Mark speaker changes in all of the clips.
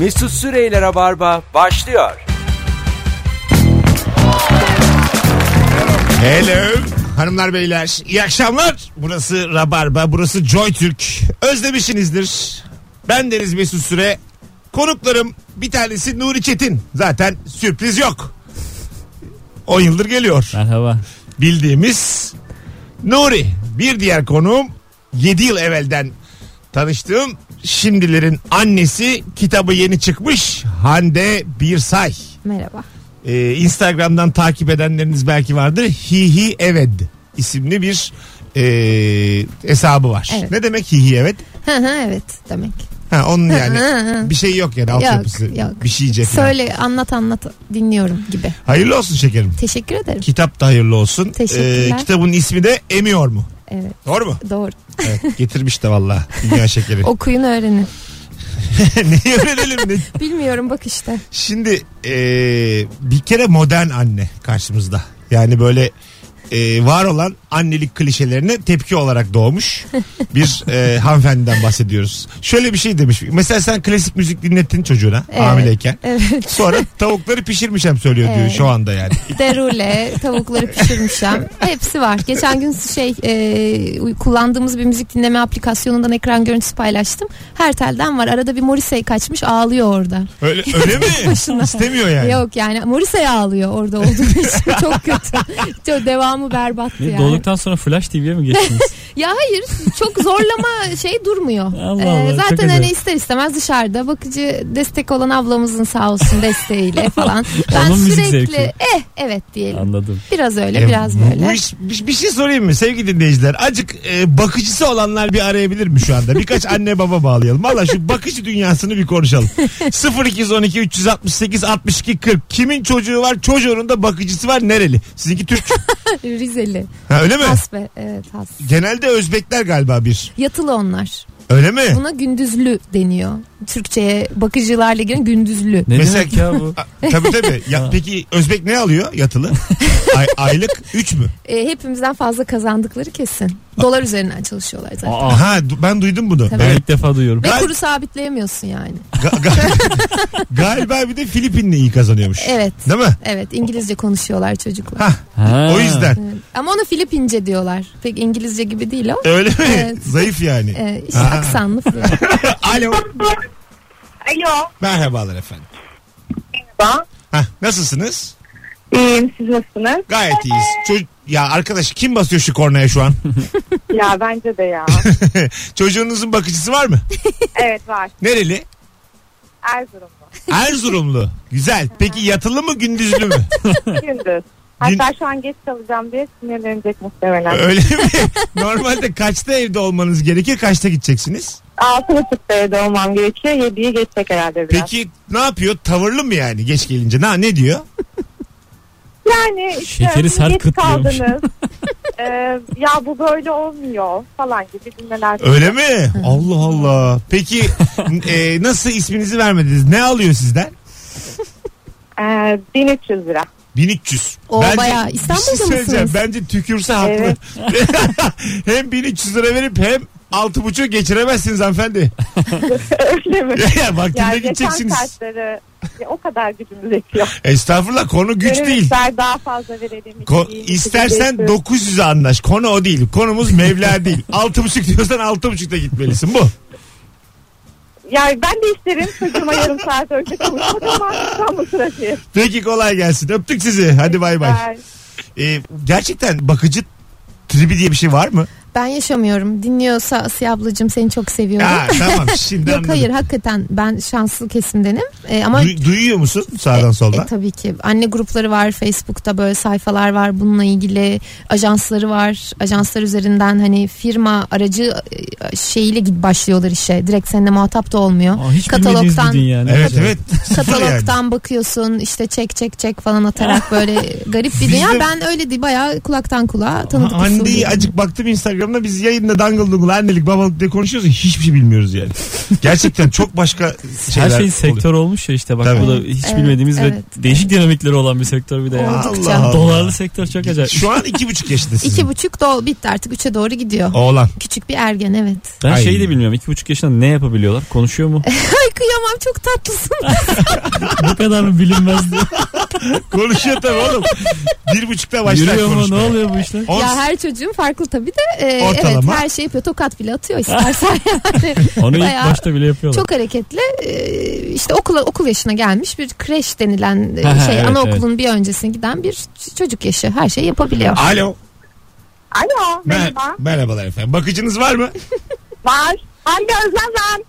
Speaker 1: Mesut Süreyler'e barba başlıyor.
Speaker 2: Hello hanımlar beyler iyi akşamlar. Burası Rabarba burası Joy Türk. Özlemişsinizdir. Ben Deniz Mesut Süre. Konuklarım bir tanesi Nuri Çetin. Zaten sürpriz yok. 10 yıldır geliyor.
Speaker 3: Merhaba.
Speaker 2: Bildiğimiz Nuri. Bir diğer konuğum 7 yıl evvelden tanıştığım şimdilerin annesi kitabı yeni çıkmış Hande Birsay.
Speaker 4: Merhaba.
Speaker 2: Ee, Instagram'dan takip edenleriniz belki vardır. Hihi Evet isimli bir e, hesabı var.
Speaker 4: Evet.
Speaker 2: Ne demek hihi evet?
Speaker 4: Hı hı evet demek.
Speaker 2: Ha, onun yani bir şey yok yani altyapısı
Speaker 4: yok.
Speaker 2: bir şeyce falan.
Speaker 4: Söyle anlat anlat dinliyorum gibi.
Speaker 2: Hayırlı olsun şekerim.
Speaker 4: Teşekkür ederim.
Speaker 2: Kitap da hayırlı olsun. Ee,
Speaker 4: Teşekkürler.
Speaker 2: kitabın ismi de Emiyor mu?
Speaker 4: Evet
Speaker 2: Doğru mu?
Speaker 4: doğru.
Speaker 2: Evet, getirmiş de valla dünya şekeri.
Speaker 4: Okuyun öğrenin.
Speaker 2: Neyi öğrenelim ne?
Speaker 4: Bilmiyorum bak işte.
Speaker 2: Şimdi e, bir kere modern anne karşımızda. Yani böyle e, var olan annelik klişelerine tepki olarak doğmuş bir e, hanımefendiden bahsediyoruz. Şöyle bir şey demiş. Mesela sen klasik müzik dinlettin çocuğuna
Speaker 4: Evet.
Speaker 2: hamileyken.
Speaker 4: Evet.
Speaker 2: Sonra tavukları pişirmişem söylüyor diyor
Speaker 4: Evet.
Speaker 2: şu anda yani.
Speaker 4: Derule, tavukları pişirmişim. Hepsi var. Geçen gün şey e, kullandığımız bir müzik dinleme aplikasyonundan ekran görüntüsü paylaştım. Her telden var. Arada bir Morrissey kaçmış ağlıyor orada.
Speaker 2: Öyle, öyle mi?
Speaker 4: Başına.
Speaker 2: İstemiyor yani.
Speaker 4: Yok yani Morrissey ağlıyor orada olduğu için. Çok kötü. Çok devamı berbattı yani.
Speaker 3: Doğduktan sonra Flash TV'ye mi geçtiniz?
Speaker 4: Ya hayır çok zorlama şey durmuyor.
Speaker 3: Allah
Speaker 4: Ee,
Speaker 3: Allah, çok
Speaker 4: zaten hani
Speaker 3: acayip.
Speaker 4: ister istemez dışarıda bakıcı destek olan ablamızın sağ olsun desteğiyle falan. Ben
Speaker 3: Onun müzik
Speaker 4: sürekli
Speaker 3: zevki.
Speaker 4: eh evet diyelim.
Speaker 3: Anladım.
Speaker 4: Biraz öyle
Speaker 2: E,
Speaker 4: biraz
Speaker 2: bu
Speaker 4: böyle.
Speaker 2: iş- bir, bir şey sorayım mı sevgili dinleyiciler? Acık e, bakıcısı olanlar bir arayabilir mi şu anda? Birkaç anne baba bağlayalım. Valla şu bakıcı dünyasını bir konuşalım. 0212 368 62 40. Kimin çocuğu var? Çocuğunun da bakıcısı var. Nereli? Sizinki Türk.
Speaker 4: Rizeli.
Speaker 2: Ha, öyle mi?
Speaker 4: Hasbe. Evet has.
Speaker 2: Genelde Özbekler galiba bir.
Speaker 4: Yatılı onlar.
Speaker 2: Öyle mi?
Speaker 4: Buna gündüzlü deniyor. Türkçe'ye bakıcılarla ilgili gündüzlü.
Speaker 3: Ne
Speaker 2: Mesela-
Speaker 3: demek ya bu?
Speaker 2: A, tabii tabii. Ya, peki Özbek ne alıyor yatılı? Ay, aylık 3 mü?
Speaker 4: E, hepimizden fazla kazandıkları kesin. Dolar üzerinden çalışıyorlar zaten.
Speaker 3: Aa,
Speaker 2: Aha du- ben duydum bunu.
Speaker 4: Tabii.
Speaker 3: ben ilk defa duyuyorum.
Speaker 4: Ve
Speaker 2: Gal-
Speaker 4: kuru sabitleyemiyorsun yani.
Speaker 2: Ga- ga- galiba bir de Filipinli iyi kazanıyormuş.
Speaker 4: Evet.
Speaker 2: Değil mi?
Speaker 4: Evet İngilizce konuşuyorlar çocuklar.
Speaker 2: Hah,
Speaker 3: Ha.
Speaker 2: o yüzden.
Speaker 4: Evet. Ama onu Filipince diyorlar. Pek İngilizce gibi değil o.
Speaker 2: Öyle mi?
Speaker 4: Evet.
Speaker 2: Zayıf yani.
Speaker 4: Ee, işte
Speaker 2: Ha.
Speaker 4: Aksanlı.
Speaker 2: Alo.
Speaker 5: Alo.
Speaker 2: Merhabalar efendim.
Speaker 5: Merhaba.
Speaker 2: Hah, nasılsınız?
Speaker 5: İyiyim siz nasılsınız?
Speaker 2: Gayet iyiyiz. Ço- ya arkadaş kim basıyor şu kornaya şu an?
Speaker 5: ya bence de ya.
Speaker 2: Çocuğunuzun bakıcısı var mı?
Speaker 5: evet var.
Speaker 2: Nereli?
Speaker 5: Erzurumlu.
Speaker 2: Erzurumlu. Güzel. Peki yatılı mı gündüzlü mü?
Speaker 5: Gündüz. Hatta şu an geç kalacağım diye sinirlenecek muhtemelen.
Speaker 2: Öyle mi? Normalde kaçta evde olmanız gerekir? Kaçta gideceksiniz?
Speaker 5: Altı buçukta evde olmam gerekiyor. Yediye geçecek herhalde biraz.
Speaker 2: Peki ne yapıyor? Tavırlı mı yani geç gelince? Ne, ne diyor?
Speaker 5: Yani işte
Speaker 3: Şekeri sert
Speaker 5: geç
Speaker 3: kıtlıyormuş.
Speaker 5: kaldınız. Ee, ya bu böyle olmuyor falan gibi cümleler.
Speaker 2: Öyle mi? Allah Allah. Peki e, nasıl isminizi vermediniz? Ne alıyor sizden?
Speaker 5: Ee, 1300 lira.
Speaker 2: 1300.
Speaker 4: O
Speaker 2: Bence-
Speaker 4: bayağı.
Speaker 2: bir
Speaker 4: İstanbul'da
Speaker 2: şey söyleyeceğim.
Speaker 4: mısınız?
Speaker 2: Bence tükürse haklı.
Speaker 5: Evet.
Speaker 2: hem 1300 lira verip hem altı buçuk geçiremezsiniz hanımefendi.
Speaker 5: Öyle mi?
Speaker 2: Vaktinde
Speaker 5: Yani geçen
Speaker 2: gideceksiniz.
Speaker 5: saatleri ya, o kadar gücümüz yetiyor.
Speaker 2: Estağfurullah konu güç
Speaker 5: Gönül
Speaker 2: değil.
Speaker 5: ister daha fazla verelim.
Speaker 2: Ko-
Speaker 5: İyi,
Speaker 2: istersen
Speaker 5: teşekkür
Speaker 2: 900'e anlaş. Konu o değil. Konumuz Mevla değil. Altı buçuk diyorsan altı buçukta gitmelisin bu.
Speaker 5: Yani ben de isterim çocuğuma yarım saat önce kavuşmak ama İstanbul trafiği.
Speaker 2: Peki kolay gelsin. Öptük sizi. Hadi bay bay. Ee, gerçekten bakıcı tribi diye bir şey var mı?
Speaker 4: Ben yaşamıyorum. Dinliyorsa Asiye ablacığım seni çok seviyorum.
Speaker 2: Ha, tamam şimdi
Speaker 4: Yok
Speaker 2: anladım.
Speaker 4: hayır hakikaten ben şanslı kesimdenim. Ee, ama
Speaker 2: Du- duyuyor musun sağdan soldan?
Speaker 4: E, tabii ki. Anne grupları var Facebook'ta böyle sayfalar var bununla ilgili ajansları var. Ajanslar üzerinden hani firma aracı e, şeyiyle git başlıyorlar işe. Direkt seninle muhatap da olmuyor.
Speaker 3: Aa, hiç bilmediğiniz bir. Ne
Speaker 2: evet evet. Yani.
Speaker 4: Katalogdan bakıyorsun işte çek çek çek falan atarak böyle garip bir
Speaker 2: Biz
Speaker 4: dünya.
Speaker 2: de-
Speaker 4: Ben öyle değil bayağı kulaktan kulağa tanıdık
Speaker 2: Hande'yi
Speaker 4: usulü.
Speaker 2: acık baktım Instagram'da Instagram'da biz yayında dangıl dungul annelik babalık diye konuşuyoruz ya hiçbir şey bilmiyoruz yani. Gerçekten çok başka şeyler
Speaker 3: Her şey
Speaker 2: oluyor.
Speaker 3: sektör olmuş ya işte bak
Speaker 2: Tabii.
Speaker 3: bu da hiç
Speaker 4: Evet,
Speaker 3: bilmediğimiz
Speaker 4: evet,
Speaker 3: ve değişik dinamikleri olan bir sektör bir de yani.
Speaker 4: Oldukça.
Speaker 2: Allah Allah.
Speaker 3: Dolarlı sektör çok acayip.
Speaker 2: Şu an iki buçuk yaşında sizin.
Speaker 4: İki buçuk dol bitti artık üçe doğru gidiyor.
Speaker 2: Oğlan.
Speaker 4: Küçük bir ergen evet.
Speaker 3: Ben
Speaker 2: Ay.
Speaker 3: şeyi de bilmiyorum. iki buçuk yaşında ne yapabiliyorlar? Konuşuyor mu?
Speaker 4: Ay kıyamam çok tatlısın.
Speaker 3: Bu kadar mı bilinmez diye.
Speaker 2: Konuşuyor tabii oğlum. Bir buçukta başlar
Speaker 3: Yürüyor mu? Ne
Speaker 2: konuşmaya.
Speaker 3: oluyor bu işler?
Speaker 2: On-
Speaker 4: ya her çocuğun farklı tabii de e, evet
Speaker 2: Ortalama.
Speaker 4: her şey yapıyor. Tokat bile atıyor istersen yani.
Speaker 3: Onu ilk başta bile yapıyorlar.
Speaker 4: Çok hareketli. E, işte okula okul yaşına gelmiş bir kreş denilen e,
Speaker 3: Ha,
Speaker 4: şey
Speaker 3: evet,
Speaker 4: anaokulun bir öncesine giden bir ç- çocuk yaşı. Her şeyi yapabiliyor.
Speaker 2: Alo.
Speaker 5: Alo
Speaker 2: Mer-
Speaker 5: merhaba.
Speaker 2: merhabalar efendim. Bakıcınız var mı?
Speaker 5: Var. Hande Özlem ben.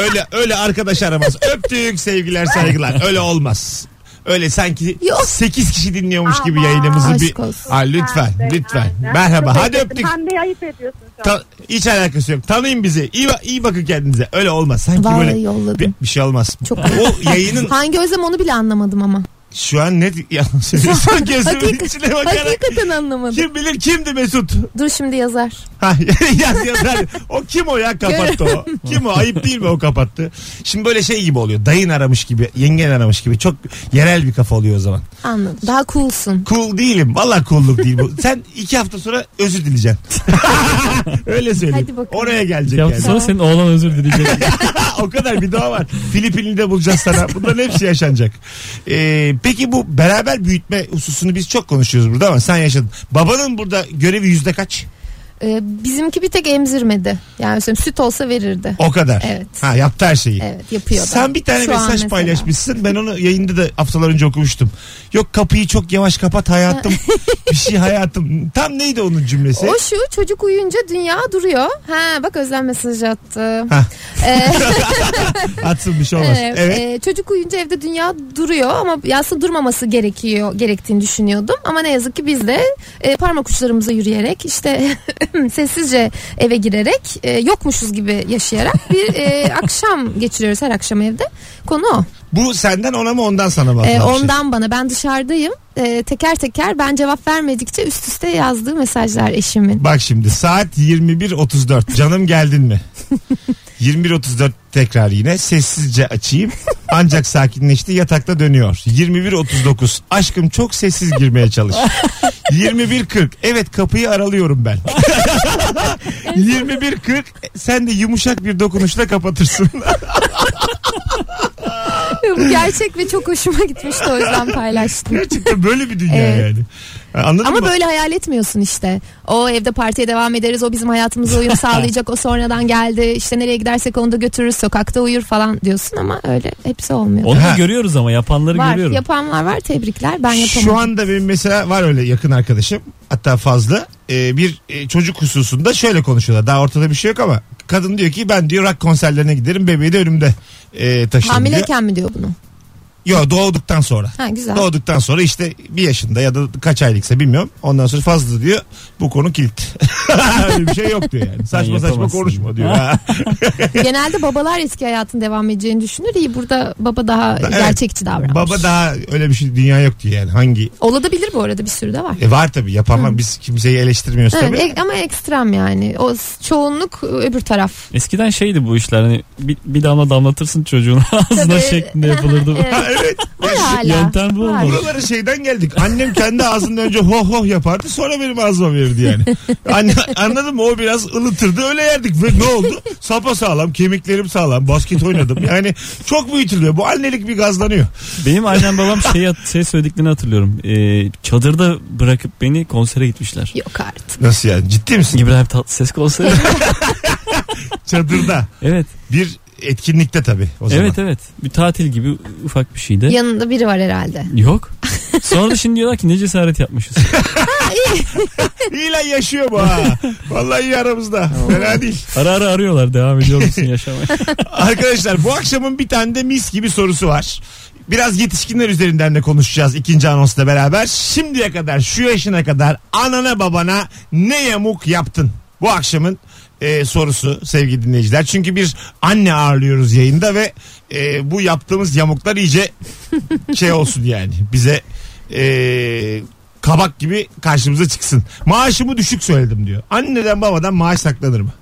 Speaker 2: Öyle öyle arkadaş aramaz. Öptük sevgiler saygılar. Öyle olmaz. Öyle sanki
Speaker 4: Yok.
Speaker 2: 8 kişi dinliyormuş gibi
Speaker 5: Aman.
Speaker 2: yayınımızı bir...
Speaker 4: Olsun.
Speaker 2: Ha, lütfen
Speaker 5: Hande,
Speaker 2: lütfen.
Speaker 5: Hande.
Speaker 2: Merhaba hadi öptük.
Speaker 5: Hande'yi ayıp ediyorsun.
Speaker 2: Ta- hiç alakası yok. Tanıyın bizi. İyi, ba- iyi bakın kendinize. Öyle olmaz. Sanki
Speaker 4: Vallahi
Speaker 2: böyle
Speaker 4: yolladım.
Speaker 2: bir, bir şey olmaz.
Speaker 4: Çok
Speaker 2: o yayının
Speaker 4: Hangi Özlem onu bile anlamadım ama.
Speaker 2: Şu an ne ya söylüyorsun gözümün
Speaker 4: Hakik-
Speaker 2: içine bakarak.
Speaker 4: Hakikaten anlamadım.
Speaker 2: Kim bilir kimdi Mesut?
Speaker 4: Dur şimdi yazar.
Speaker 2: Ha, yaz yazar. O kim o ya kapattı o? Kim o? Ayıp değil mi o kapattı? Şimdi böyle şey gibi oluyor. Dayın aramış gibi, yengen aramış gibi. Çok yerel bir kafa oluyor o zaman.
Speaker 4: Anladım. Daha coolsun.
Speaker 2: Cool değilim. Valla cool'luk değil bu. Sen iki hafta sonra özür dileyeceksin. Öyle söyleyeyim.
Speaker 4: Hadi bakalım.
Speaker 2: Oraya gelecek yani.
Speaker 3: sonra senin oğlan özür dileyecek.
Speaker 2: o kadar bir daha var. Filipinli de bulacağız sana. Bunların hepsi yaşanacak. Ee, peki bu beraber büyütme hususunu biz çok konuşuyoruz burada ama sen yaşadın. Babanın burada görevi yüzde kaç?
Speaker 4: Ee, bizimki bir tek emzirmedi. Yani mesela süt olsa verirdi.
Speaker 2: O kadar.
Speaker 4: Evet.
Speaker 2: Ha yaptı her şeyi.
Speaker 4: Evet yapıyor da.
Speaker 2: Sen bir tane
Speaker 4: Şu an
Speaker 2: mesaj
Speaker 4: mesela.
Speaker 2: paylaşmışsın. Ben onu yayında da haftalar önce okumuştum. Yok kapıyı çok yavaş kapat hayatım. bir şey hayatım. Tam neydi onun cümlesi?
Speaker 4: O şu çocuk uyuyunca dünya duruyor. Ha bak Özlem mesaj attı.
Speaker 2: Ha.
Speaker 4: Ee,
Speaker 2: Atsın bir şey olmaz.
Speaker 4: evet,
Speaker 2: Evet.
Speaker 4: e, çocuk uyuyunca evde dünya duruyor ama aslında durmaması gerekiyor gerektiğini düşünüyordum. Ama ne yazık ki biz de e, parmak uçlarımıza yürüyerek işte sessizce eve girerek e, yokmuşuz gibi yaşayarak bir e, akşam geçiriyoruz her akşam evde. Konu o.
Speaker 2: Bu senden ona mı ondan sana mı?
Speaker 4: E,
Speaker 2: atılan bir şey?
Speaker 4: ondan bana ben dışarıdayım. E, teker teker ben cevap vermedikçe üst üste yazdığı mesajlar eşimin.
Speaker 2: Bak şimdi saat 21.34 canım geldin mi? 21.34 tekrar yine sessizce açayım. Ancak sakinleşti yatakta dönüyor. 21.39 aşkım çok sessiz girmeye çalış. 21.40 evet kapıyı aralıyorum ben. 21.40 sen de yumuşak bir dokunuşla kapatırsın.
Speaker 4: Bu gerçek ve çok hoşuma gitmişti o yüzden paylaştım.
Speaker 2: gerçekten böyle bir dünya
Speaker 4: Evet.
Speaker 2: yani anladın
Speaker 4: Ama
Speaker 2: mı?
Speaker 4: böyle hayal etmiyorsun işte. O evde partiye devam ederiz. O bizim hayatımıza uyum sağlayacak. O sonradan geldi. İşte nereye gidersek onu da götürürüz. Sokakta uyur falan diyorsun ama öyle hepsi olmuyor.
Speaker 3: Onu da
Speaker 2: Ha.
Speaker 3: görüyoruz ama yapanları
Speaker 4: var.
Speaker 3: görüyorum.
Speaker 4: Yapanlar var. Tebrikler. Ben yapamadım.
Speaker 2: Şu anda benim mesela var öyle yakın arkadaşım hatta fazla Ee, bir e, çocuk hususunda şöyle konuşuyorlar. Daha ortada bir şey yok ama kadın diyor ki ben diyor rock konserlerine giderim bebeği de önümde e, taşırım diyor.
Speaker 4: Hamileyken mi diyor bunu?
Speaker 2: Yok doğduktan sonra.
Speaker 4: Ha güzel.
Speaker 2: Doğduktan sonra işte bir yaşında ya da kaç aylıksa bilmiyorum. Ondan sonra fazla diyor. Bu konu kilit. Öyle bir şey yok diyor yani. Saçma saçma konuşma diyor. Ha.
Speaker 4: Genelde babalar eski hayatın devam edeceğini düşünür. İyi burada baba daha
Speaker 2: Evet.
Speaker 4: gerçekçi davranmış.
Speaker 2: Baba daha öyle bir şey dünya yok diyor yani. Hangi?
Speaker 4: Olabilir bu arada bir sürü de var.
Speaker 2: E var tabii yapanlar biz kimseyi eleştirmiyoruz
Speaker 4: Evet,
Speaker 2: tabii.
Speaker 4: e- ama ekstrem yani. O çoğunluk öbür taraf.
Speaker 3: Eskiden şeydi bu işler hani bir, bir damla damlatırsın çocuğun ağzına şeklinde yapılırdı.
Speaker 4: Evet.
Speaker 2: Evet.
Speaker 4: Var hala.
Speaker 3: Yöntem bu olmalı.
Speaker 2: Buralara şeyden geldik. Annem kendi ağzından önce ho ho yapardı sonra benim ağzıma verirdi yani. Anne, anladın mı? O biraz ılıtırdı öyle yerdik. Ve ne oldu? Sapa sağlam, kemiklerim sağlam, basket oynadım. Yani çok büyütülüyor. Bu annelik bir gazlanıyor.
Speaker 3: Benim annem babam şey, şey söylediklerini hatırlıyorum. Ee, çadırda bırakıp beni konsere gitmişler.
Speaker 4: Yok artık.
Speaker 2: Nasıl yani? Ciddi misin?
Speaker 3: İbrahim Tatlıses konseri.
Speaker 2: Çadırda.
Speaker 3: evet.
Speaker 2: Bir etkinlikte tabii o zaman.
Speaker 3: Evet evet. Bir tatil gibi ufak bir şeydi.
Speaker 4: Yanında biri var herhalde.
Speaker 3: Yok. Sonra da şimdi diyorlar ki ne cesaret yapmışız.
Speaker 2: İyi lan yaşıyor bu ha. Vallahi iyi aramızda. Fena değil.
Speaker 3: Ara ara arıyorlar devam ediyor musun yaşamaya.
Speaker 2: Arkadaşlar bu akşamın bir tane de mis gibi sorusu var. Biraz yetişkinler üzerinden de konuşacağız ikinci anonsla beraber. Şimdiye kadar şu yaşına kadar anana babana ne yamuk yaptın? Bu akşamın e, sorusu sevgili dinleyiciler. Çünkü bir anne ağırlıyoruz yayında ve e, bu yaptığımız yamuklar iyice şey olsun yani bize e, kabak gibi karşımıza çıksın. Maaşımı düşük söyledim diyor. Anneden babadan maaş saklanır mı?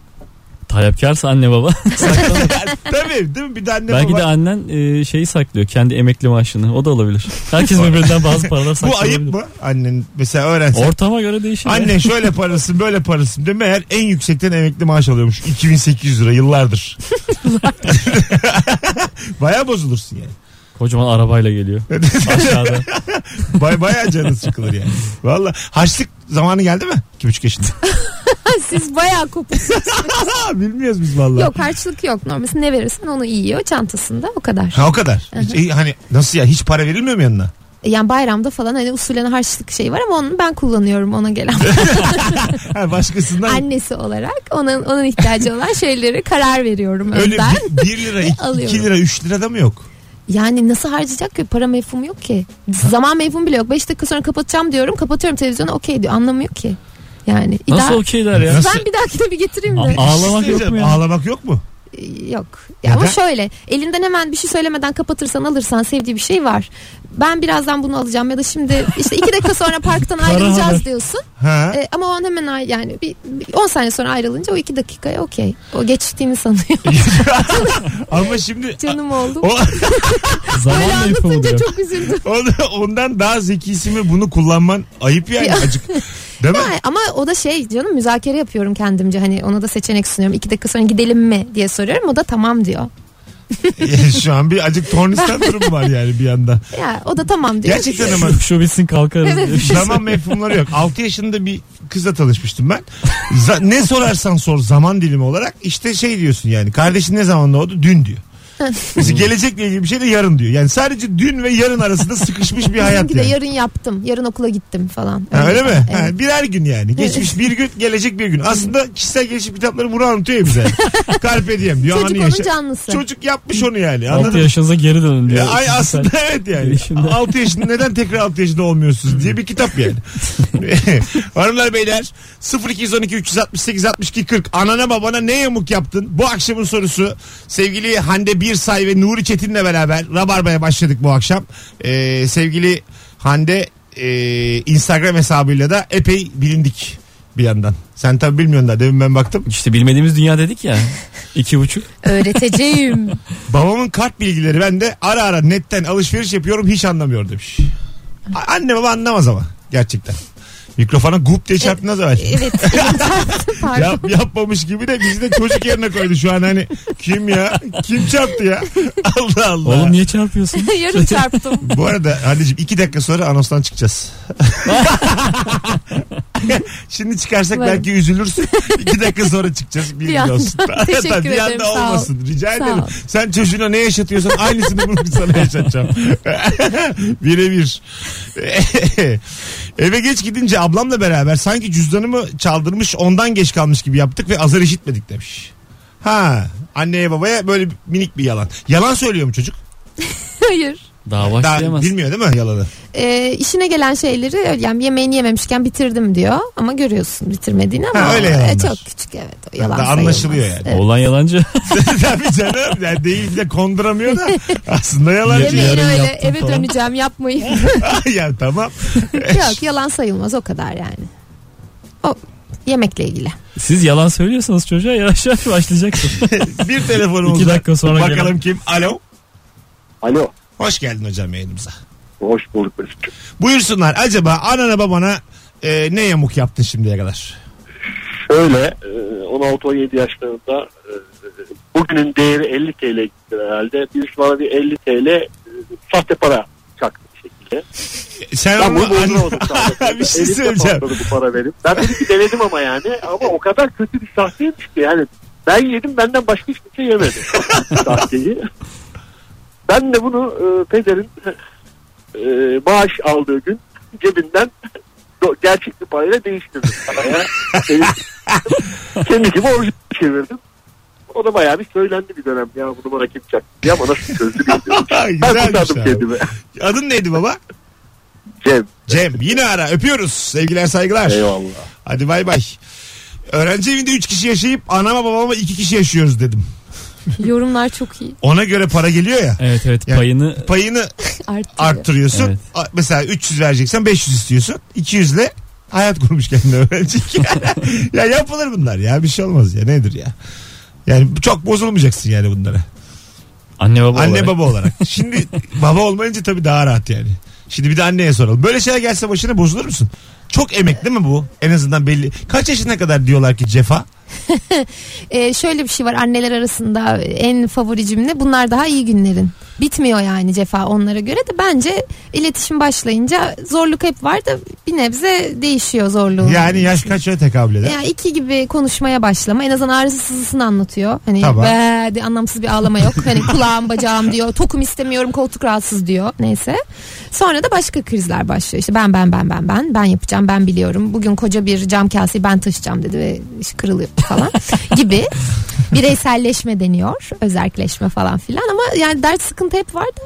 Speaker 3: Talepkarsa anne baba.
Speaker 2: Tabii değil mi? Bir de anne
Speaker 3: Belki
Speaker 2: baba.
Speaker 3: de annen e, şeyi saklıyor. Kendi emekli maaşını. O da olabilir. Herkes birbirinden bazı paralar
Speaker 2: Bu
Speaker 3: saklıyor.
Speaker 2: ayıp mı? Annen mesela öğrensin.
Speaker 3: Ortama göre değişir. ya.
Speaker 2: Annen şöyle parasın böyle parasın de meğer en yüksekten emekli maaş alıyormuş. 2800 lira yıllardır. Baya bozulursun yani.
Speaker 3: Kocaman arabayla geliyor. Aşağıda.
Speaker 2: Bay bayağı canın sıkılır yani. Valla harçlık zamanı geldi mi? 2,5 yaşında.
Speaker 4: Siz bayağı kopuksunuz.
Speaker 2: Bilmiyoruz biz valla.
Speaker 4: yok harçlık yok. Normalde ne verirsen onu yiyor çantasında o kadar.
Speaker 2: Ha o kadar. Hiç, hani nasıl ya hiç para verilmiyor mu yanına?
Speaker 4: Yani bayramda falan hani usulüne harçlık şey var ama onu ben kullanıyorum ona gelen.
Speaker 2: Ha, başkasından
Speaker 4: Annesi olarak onun onun ihtiyacı olan şeyleri karar veriyorum
Speaker 2: öyle
Speaker 4: önden.
Speaker 2: 1 lira 2
Speaker 4: Alıyorum.
Speaker 2: lira 3 lira da mı yok?
Speaker 4: Yani nasıl harcayacak ki? Para mefhumu yok ki. Zaman mefhumu bile yok. 5 dakika sonra kapatacağım diyorum. Kapatıyorum televizyonu okey diyor. Anlamıyor ki. Yani.
Speaker 3: Nasıl
Speaker 4: idare-
Speaker 3: okey der ya?
Speaker 2: Nasıl?
Speaker 4: Ben bir dahakine bir getireyim de.
Speaker 3: A- ağlamak yok mu ya?
Speaker 2: Ağlamak yok mu?
Speaker 4: Yok. Ya ama şöyle elinden hemen bir şey söylemeden kapatırsan alırsan sevdiği bir şey var. Ben birazdan bunu alacağım ya da şimdi işte iki dakika sonra parktan ayrılacağız diyorsun.
Speaker 2: Ha?
Speaker 4: Ee, ama o an hemen ay- yani bir, bir 10 saniye sonra ayrılınca o iki dakikaya okey. O geçtiğini sanıyor.
Speaker 2: Ama şimdi
Speaker 4: Canım oldu.
Speaker 2: o,
Speaker 3: Zaman
Speaker 4: Öyle
Speaker 3: mefhumu
Speaker 4: anlatınca
Speaker 3: diyor.
Speaker 4: çok üzüldüm.
Speaker 2: ondan daha zekisi mi bunu kullanman ayıp yani
Speaker 4: Ya.
Speaker 2: acık. Değil mi?
Speaker 4: Ha, ama o da şey canım müzakere yapıyorum kendimce hani ona da seçenek sunuyorum. İki dakika sonra gidelim mi diye soruyorum o da tamam diyor.
Speaker 2: Şu an bir acık tornistan durumu var yani bir yanda.
Speaker 4: Ya o da tamam diyor.
Speaker 2: Gerçekten ama
Speaker 3: Şu, bitsin kalkarız.
Speaker 4: Evet.
Speaker 2: zaman mefhumları yok. 6 yaşında bir kızla tanışmıştım ben. Za- ne sorarsan sor zaman dilimi olarak işte şey diyorsun yani kardeşin ne zaman doğdu? Dün diyor. Mesela gelecekle ilgili bir şey de yarın diyor. Yani sadece dün ve yarın arasında sıkışmış bir hayat
Speaker 4: Bizimki de
Speaker 2: yani.
Speaker 4: yarın yaptım. Yarın okula gittim falan.
Speaker 2: Ha, öyle mi?
Speaker 4: Evet.
Speaker 2: Ha, birer gün yani. Geçmiş bir gün, gelecek bir gün. Aslında kişisel gelişim kitapları bunu anlatıyor ya bize. Carpe diem diyor.
Speaker 4: Çocuk
Speaker 2: anı
Speaker 4: onun
Speaker 2: yaşa-
Speaker 4: canlısı.
Speaker 2: Çocuk yapmış onu yani.
Speaker 3: 6
Speaker 2: Anladın mı?
Speaker 3: yaşınıza geri dönün diyor.
Speaker 2: Ya, ay aslında evet yani.
Speaker 3: Gelişimde.
Speaker 2: 6 yaşında neden tekrar 6 yaşında olmuyorsunuz diye bir kitap yani. Hanımlar beyler 0212 368 62 40 anana babana ne yamuk yaptın? Bu akşamın sorusu sevgili Hande Birsay ve Nuri Çetin'le beraber Rabarba'ya başladık bu akşam. Ee, sevgili Hande e, Instagram hesabıyla da epey bilindik bir yandan. Sen tabi bilmiyorsun da demin ben baktım.
Speaker 3: İşte bilmediğimiz dünya dedik ya. İki buçuk.
Speaker 4: Öğreteceğim.
Speaker 2: Babamın kart bilgileri ben de ara ara netten alışveriş yapıyorum hiç anlamıyor demiş. A- Anne baba anlamaz ama gerçekten. Mikrofona gup diye çarptın az evvel.
Speaker 4: evet. Pardon.
Speaker 2: Yap, yapmamış gibi de bizi de çocuk yerine koydu şu an hani kim ya kim çarptı ya Allah Allah.
Speaker 3: Oğlum niye çarpıyorsun?
Speaker 4: Yarım çarptım.
Speaker 2: Bu arada anneciğim iki dakika sonra anonstan çıkacağız. Şimdi çıkarsak
Speaker 4: Varım.
Speaker 2: belki üzülürsün. İki dakika sonra çıkacağız.
Speaker 4: Anda.
Speaker 2: olsun.
Speaker 4: Teşekkür
Speaker 2: bir
Speaker 4: ederim, sağ ol.
Speaker 2: olmasın. Rica
Speaker 4: Sağ
Speaker 2: ederim.
Speaker 4: ol.
Speaker 2: Sen çocuğuna ne yaşatıyorsan aynısını bunu sana yaşatacağım. Birebir. Eve geç gidince ablamla beraber sanki cüzdanımı çaldırmış ondan geç kalmış gibi yaptık ve azar işitmedik demiş. Ha anneye babaya böyle minik bir yalan. Yalan söylüyor mu çocuk?
Speaker 4: Hayır.
Speaker 3: Daha
Speaker 2: Daha
Speaker 3: başlayamaz.
Speaker 2: bilmiyor değil mi yalanı?
Speaker 4: Ee, işine gelen şeyleri yani yemeğini yememişken bitirdim diyor ama görüyorsun bitirmediğini ama
Speaker 2: Ha, öyle
Speaker 4: e,
Speaker 2: yalanlar.
Speaker 4: çok küçük evet o yalan
Speaker 2: Da
Speaker 4: sayılmaz.
Speaker 2: anlaşılıyor yani.
Speaker 4: Evet.
Speaker 3: Oğlan yalancı.
Speaker 2: Tabii canım. Yani değil de konduramıyor da aslında yalancı.
Speaker 3: Yarın
Speaker 4: Yemeğini öyle
Speaker 3: yaptım
Speaker 4: eve
Speaker 3: falan.
Speaker 4: döneceğim yapmayın.
Speaker 2: ya tamam.
Speaker 4: Yok yalan sayılmaz o kadar yani. O yemekle ilgili.
Speaker 3: Siz yalan söylüyorsanız çocuğa yavaş yavaş başlayacaksın.
Speaker 2: bir telefonumuz
Speaker 3: İki
Speaker 2: var.
Speaker 3: dakika sonra
Speaker 2: Bakalım kim? Alo.
Speaker 6: Alo.
Speaker 2: Hoş geldin hocam yayınımıza.
Speaker 6: Hoş bulduk Mesut'cum.
Speaker 2: Buyursunlar. Acaba anana babana e, ne yamuk yaptın şimdiye kadar?
Speaker 6: Şöyle e, 16-17 yaşlarında e, bugünün değeri 50 TL herhalde. Birisi bana bir 50 TL e, sahte para çaktı bir şekilde.
Speaker 2: E, Sen
Speaker 6: Ben bozduramadım sahte.
Speaker 2: bir şey söyleyeceğim.
Speaker 6: bu para benim. Ben bir iki denedim ama yani. Ama o kadar kötü bir sahteymiş ki yani. Ben yedim benden başka hiç kimse yemedi. Sahteyi. Ben de bunu e, pederin e, maaş aldığı gün cebinden do- gerçek bir parayla değiştirdim. Paraya. Kendi gibi orijinal çevirdim. O da bayağı bir söylendi bir dönem. Ya bunu bana kim çaktı diye ama nasıl çözdü bilmiyorum. ben kurtardım kendimi.
Speaker 2: Adın neydi baba?
Speaker 6: Cem.
Speaker 2: Cem. Yine ara. Öpüyoruz. Sevgiler saygılar.
Speaker 6: Eyvallah.
Speaker 2: Hadi bay bay. Öğrenci evinde 3 kişi yaşayıp anama babama 2 kişi yaşıyoruz dedim.
Speaker 4: Yorumlar çok iyi.
Speaker 2: Ona göre para geliyor ya.
Speaker 3: Evet evet
Speaker 2: Yani-
Speaker 3: payını
Speaker 2: Payını
Speaker 4: Arttırıyor.
Speaker 2: arttırıyorsun.
Speaker 3: Evet.
Speaker 2: A- Mesela 300 vereceksen 500 istiyorsun. 200 ile hayat kurmuş kendine öğrenecek. ya yapılır bunlar ya bir şey olmaz ya nedir ya. Yani çok bozulmayacaksın yani bunlara.
Speaker 3: anne baba
Speaker 2: Anne
Speaker 3: olarak.
Speaker 2: baba olarak. Şimdi baba olmayınca tabii daha rahat yani. Şimdi bir de anneye soralım. Böyle şeyler gelse başına bozulur musun? Çok emek değil mi bu? En azından belli. Kaç yaşına kadar diyorlar ki cefa?
Speaker 4: Ee, şöyle bir şey var anneler arasında en favori cümle bunlar daha iyi günlerin. Bitmiyor yani cefa onlara göre de bence iletişim başlayınca zorluk hep var da bir nebze değişiyor zorluğu.
Speaker 2: Yani yaş kaça tekabül eder?
Speaker 4: Ya iki gibi konuşmaya başlama. En azından ağrısı sızısını anlatıyor. Hani
Speaker 2: Tamam.
Speaker 4: "Be" diye anlamsız bir ağlama yok. Hani kulağım bacağım diyor. Tokum istemiyorum koltuk rahatsız diyor. Neyse. Sonra da başka krizler başlıyor. İşte ben ben ben ben ben ben yapacağım ben biliyorum. Bugün koca bir cam kaseyi ben taşıyacağım dedi ve iş kırılıyor falan gibi. Bireyselleşme deniyor. Özerkleşme falan filan ama yani dert sıkıntı hep vardı.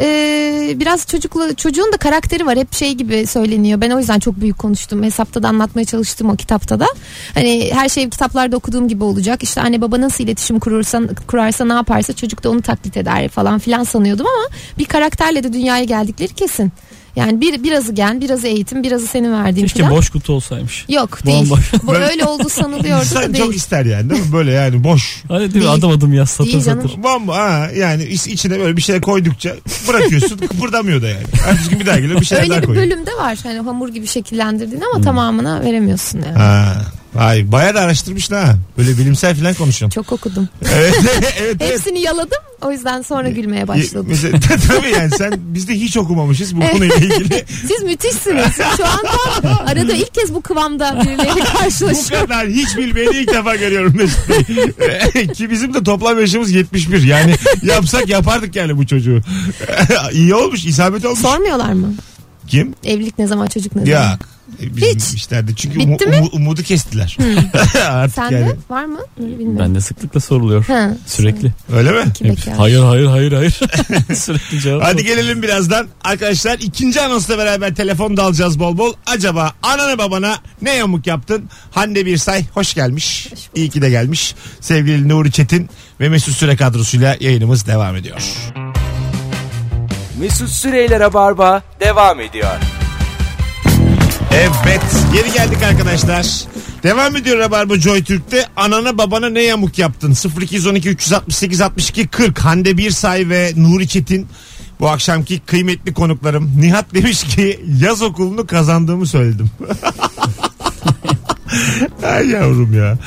Speaker 4: Ee, biraz çocukla çocuğun da karakteri var hep şey gibi söyleniyor ben o yüzden çok büyük konuştum hesapta da anlatmaya çalıştım o kitapta da hani her şey kitaplarda okuduğum gibi olacak işte anne baba nasıl iletişim kurursa kurarsa ne yaparsa çocuk da onu taklit eder falan filan sanıyordum ama bir karakterle de dünyaya geldikleri kesin yani bir birazı gen birazı eğitim birazı senin verdiğin
Speaker 3: Keşke
Speaker 4: filan
Speaker 3: boş kutu olsaymış.
Speaker 4: yok değil
Speaker 3: Bomboş.
Speaker 4: bu öyle oldu sanılıyordu
Speaker 2: İnsan
Speaker 4: da
Speaker 2: çok
Speaker 4: değil
Speaker 2: ister yani değil mi? Böyle yani boş.
Speaker 3: Hadi değil mi?
Speaker 4: Değil.
Speaker 3: Adım adım yaz satır
Speaker 4: Değil canım.
Speaker 3: satır.
Speaker 2: Bomba ha yani iç- içine böyle bir şey koydukça bırakıyorsun kıpırdamıyor da yani. Ertesi gün bir daha geliyor bir şeyler daha
Speaker 4: öyle bir
Speaker 2: koyuyor.
Speaker 4: bölümde var hani hamur gibi şekillendirdiğin ama tamamına veremiyorsun yani.
Speaker 2: Ha. Vay bayağı da araştırmışsın ha. Böyle bilimsel falan konuşuyorum.
Speaker 4: Çok okudum.
Speaker 2: evet evet evet.
Speaker 4: Hepsini yaladım. O yüzden sonra gülmeye başladım.
Speaker 2: Mesela, tabii yani sen biz de hiç okumamışız bu konuyla ilgili.
Speaker 4: Siz müthişsiniz. Şu an tam arada ilk kez bu kıvamda birileriyle
Speaker 2: bu
Speaker 4: karşılaşıyorum.
Speaker 2: kadar hiç bilmeyeni ilk defa görüyorum Mesut Bey. Ki bizim de toplam yaşımız 71. Yani yapsak yapardık yani bu çocuğu. İyi olmuş isabet olmuş.
Speaker 4: Sormuyorlar mı?
Speaker 2: Kim?
Speaker 4: Evlilik ne zaman çocuk ne zaman?
Speaker 2: Ya. Bizim
Speaker 4: Hiç.
Speaker 2: işlerde çünkü
Speaker 4: Bitti
Speaker 2: umu-
Speaker 4: mi?
Speaker 2: umu- umudu kestiler. Artık
Speaker 4: Sende
Speaker 2: yani.
Speaker 4: var mı? Bilmiyorum.
Speaker 3: Bende sıklıkla soruluyor.
Speaker 4: Ha,
Speaker 3: Sürekli.
Speaker 2: Öyle mi?
Speaker 4: iki
Speaker 3: Hep,
Speaker 4: bekar.
Speaker 3: hayır hayır hayır hayır. Sürekli cevap.
Speaker 2: Hadi gelelim birazdan. Arkadaşlar ikinci anonsla beraber telefon da alacağız bol bol. Acaba anana babana ne yamuk yaptın? Hande Birsay hoş gelmiş. İyi ki de gelmiş. Sevgili Nuri Çetin ve Mesut Süre kadrosuyla yayınımız devam ediyor.
Speaker 1: Mesut Süreyler'e barba devam ediyor.
Speaker 2: Evet geri geldik arkadaşlar. Devam ediyor Rabarba Joy Türk'te. Anana babana ne yamuk yaptın? 0212 368 62 40 Hande Birsay ve Nuri Çetin bu akşamki kıymetli konuklarım. Nihat demiş ki yaz okulunu kazandığımı söyledim. Ay yavrum ya.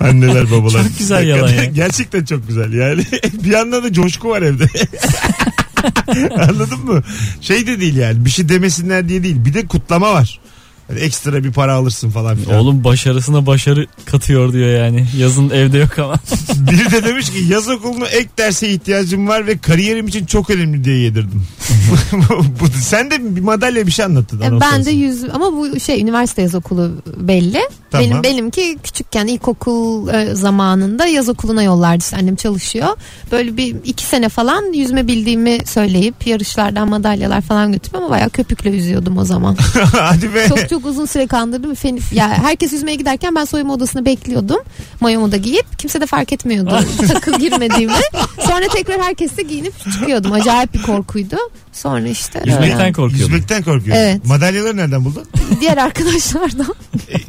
Speaker 2: Anneler babalar.
Speaker 3: Çok güzel yalan ya.
Speaker 2: Gerçekten çok güzel yani. bir yandan da coşku var evde. Anladın mı? Şey de değil yani bir şey demesinler diye değil. Bir de kutlama var. Yani ekstra bir para alırsın falan filan.
Speaker 3: Oğlum başarısına başarı katıyor diyor yani. Yazın evde yok ama.
Speaker 2: Biri de demiş ki yaz okuluna ek derse ihtiyacım var ve kariyerim için çok önemli diye yedirdim. Bu, sen de bir madalya bir şey anlattın.
Speaker 4: E,
Speaker 2: anons
Speaker 4: Ben de
Speaker 2: arasında.
Speaker 4: yüz ama bu şey üniversite yaz okulu belli.
Speaker 2: Tamam.
Speaker 4: Benim benimki küçükken ilkokul e, zamanında yaz okuluna yollardı işte annem çalışıyor. Böyle bir iki sene falan yüzme bildiğimi söyleyip yarışlardan madalyalar falan götürdüm ama bayağı köpükle yüzüyordum o zaman.
Speaker 2: Hadi be.
Speaker 4: çok çok uzun süre kandırdım. Fen, ya herkes yüzmeye giderken ben soyunma odasında bekliyordum. Mayomu da giyip kimse de fark etmiyordu takım girmediğimi. Sonra tekrar herkes de giyinip çıkıyordum. Acayip bir korkuydu. Sonra işte
Speaker 3: Yüzmekten
Speaker 4: öğrendim.
Speaker 3: korkuyorum.
Speaker 2: Yüzmekten korkuyorsun.
Speaker 4: Evet.
Speaker 2: Madalyaları nereden buldun?
Speaker 4: diğer arkadaşlardan.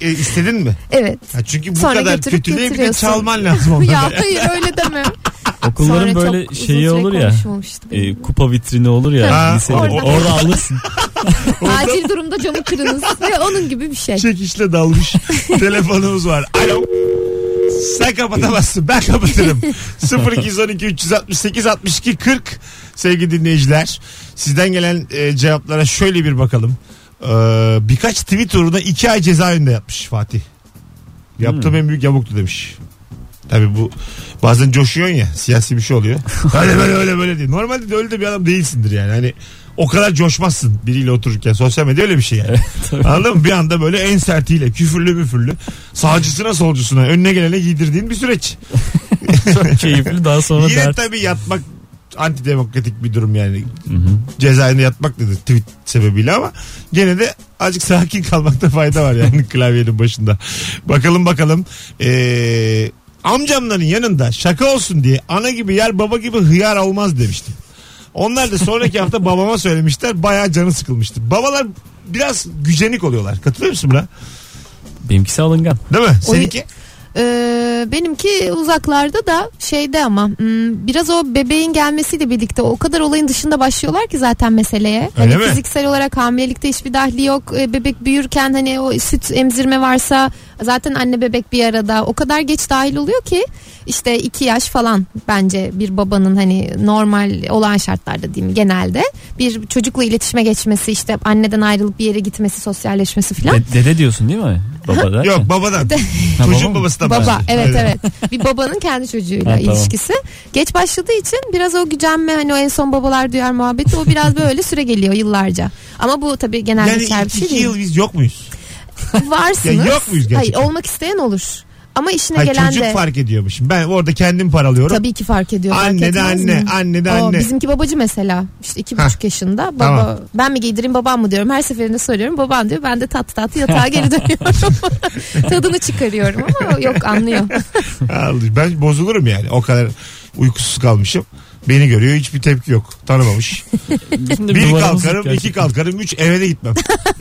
Speaker 2: E, e, istedin mi?
Speaker 4: Evet.
Speaker 2: Ha, çünkü bu
Speaker 4: Sonra
Speaker 2: kadar kötülüğe bir de çalman lazım onları.
Speaker 4: ya hayır öyle deme.
Speaker 3: Okulların
Speaker 4: Sonra
Speaker 3: böyle
Speaker 4: çok uzun
Speaker 3: şeyi
Speaker 4: süre
Speaker 3: olur ya.
Speaker 4: konuşmamıştı
Speaker 3: e, kupa vitrini olur ya.
Speaker 2: Ha,
Speaker 3: lisede.
Speaker 4: orada.
Speaker 3: Orada. alırsın.
Speaker 4: Acil durumda camı kırınız. Ve onun gibi bir şey.
Speaker 2: Çekişle dalmış. Telefonumuz var. Alo. Sen kapatamazsın. Ben kapatırım. 0212 368 62 40 sevgili dinleyiciler. Sizden gelen e, cevaplara şöyle bir bakalım. Ee, birkaç tweet uğruna iki ay cezaevinde yatmış Fatih. Yaptığım
Speaker 3: Hmm.
Speaker 2: en büyük yamuktu demiş. Tabi bu bazen coşuyorsun ya siyasi bir şey oluyor. Öyle böyle öyle böyle değil. Normalde de öyle de bir adam değilsindir yani. Hani o kadar coşmazsın biriyle otururken. Sosyal medya öyle bir şey yani. Anladın mı? Bir anda böyle en sertiyle küfürlü müfürlü sağcısına solcusuna önüne gelene giydirdiğin bir süreç.
Speaker 3: Çok keyifli daha sonra
Speaker 2: Yine
Speaker 3: dert.
Speaker 2: tabii yatmak antidemokratik bir durum yani.
Speaker 3: Hı hı.
Speaker 2: Cezaevinde yatmak dedi tweet sebebiyle ama gene de azıcık sakin kalmakta fayda var yani klavyenin başında. Bakalım bakalım. Ee, Amcamların yanında şaka olsun diye ana gibi yer baba gibi hıyar olmaz demişti. Onlar da sonraki hafta babama söylemişler. Bayağı canı sıkılmıştı. Babalar biraz gücenik oluyorlar. Katılıyor musun buna?
Speaker 3: Benimkisi alıngan.
Speaker 2: Değil mi? Seninki?
Speaker 4: Ee, benimki uzaklarda da şeyde ama hmm, biraz o bebeğin gelmesiyle birlikte o kadar olayın dışında başlıyorlar ki zaten meseleye.
Speaker 2: Öyle
Speaker 4: hani
Speaker 2: mi?
Speaker 4: fiziksel olarak hamilelikte hiçbir dahli yok. Ee, bebek büyürken hani o süt emzirme varsa zaten anne bebek bir arada. O kadar geç dahil oluyor ki işte iki yaş falan bence bir babanın hani normal olan şartlarda diyeyim genelde bir çocukla iletişime geçmesi işte anneden ayrılıp bir yere gitmesi sosyalleşmesi falan.
Speaker 3: De- dede diyorsun değil mi? Baba da.
Speaker 2: Yok babadan.
Speaker 3: Ha,
Speaker 2: Çocuğun
Speaker 3: baba mı?
Speaker 2: babası da
Speaker 4: Baba
Speaker 2: var.
Speaker 4: evet evet. Bir babanın kendi çocuğuyla
Speaker 3: Ha, tamam.
Speaker 4: ilişkisi. Geç başladığı için biraz o gücenme hani o en son babalar duyar muhabbeti o biraz böyle süre geliyor yıllarca. Ama bu tabii genel
Speaker 2: Yani
Speaker 4: bir
Speaker 2: ilk
Speaker 4: şey
Speaker 2: iki
Speaker 4: değil.
Speaker 2: yıl biz yok muyuz?
Speaker 4: Varsınız.
Speaker 2: Ya yok muyuz gerçekten?
Speaker 4: Hayır olmak isteyen olur. Ama işine
Speaker 2: Hayır,
Speaker 4: gelen
Speaker 2: çocuk
Speaker 4: de
Speaker 2: fark ediyormuş. Ben orada kendim paralıyorum.
Speaker 4: tabii ki fark ediyor. fark
Speaker 2: Anne de anne,
Speaker 4: mi?
Speaker 2: anne de
Speaker 4: O,
Speaker 2: anne.
Speaker 4: bizimki babacı mesela işte iki
Speaker 2: Hah.
Speaker 4: buçuk yaşında baba
Speaker 2: Tamam.
Speaker 4: ben mi giydireyim babam mı diyorum her seferinde soruyorum babam diyor ben de tatlı tatlı yatağa geri dönüyorum tadını çıkarıyorum ama yok anlıyor
Speaker 2: Ben bozulurum yani. O kadar uykusuz kalmışım. Beni görüyor hiçbir tepki yok. Tanımamış. Bir kalkarım, iki kalkarım, üç eve de gitmem.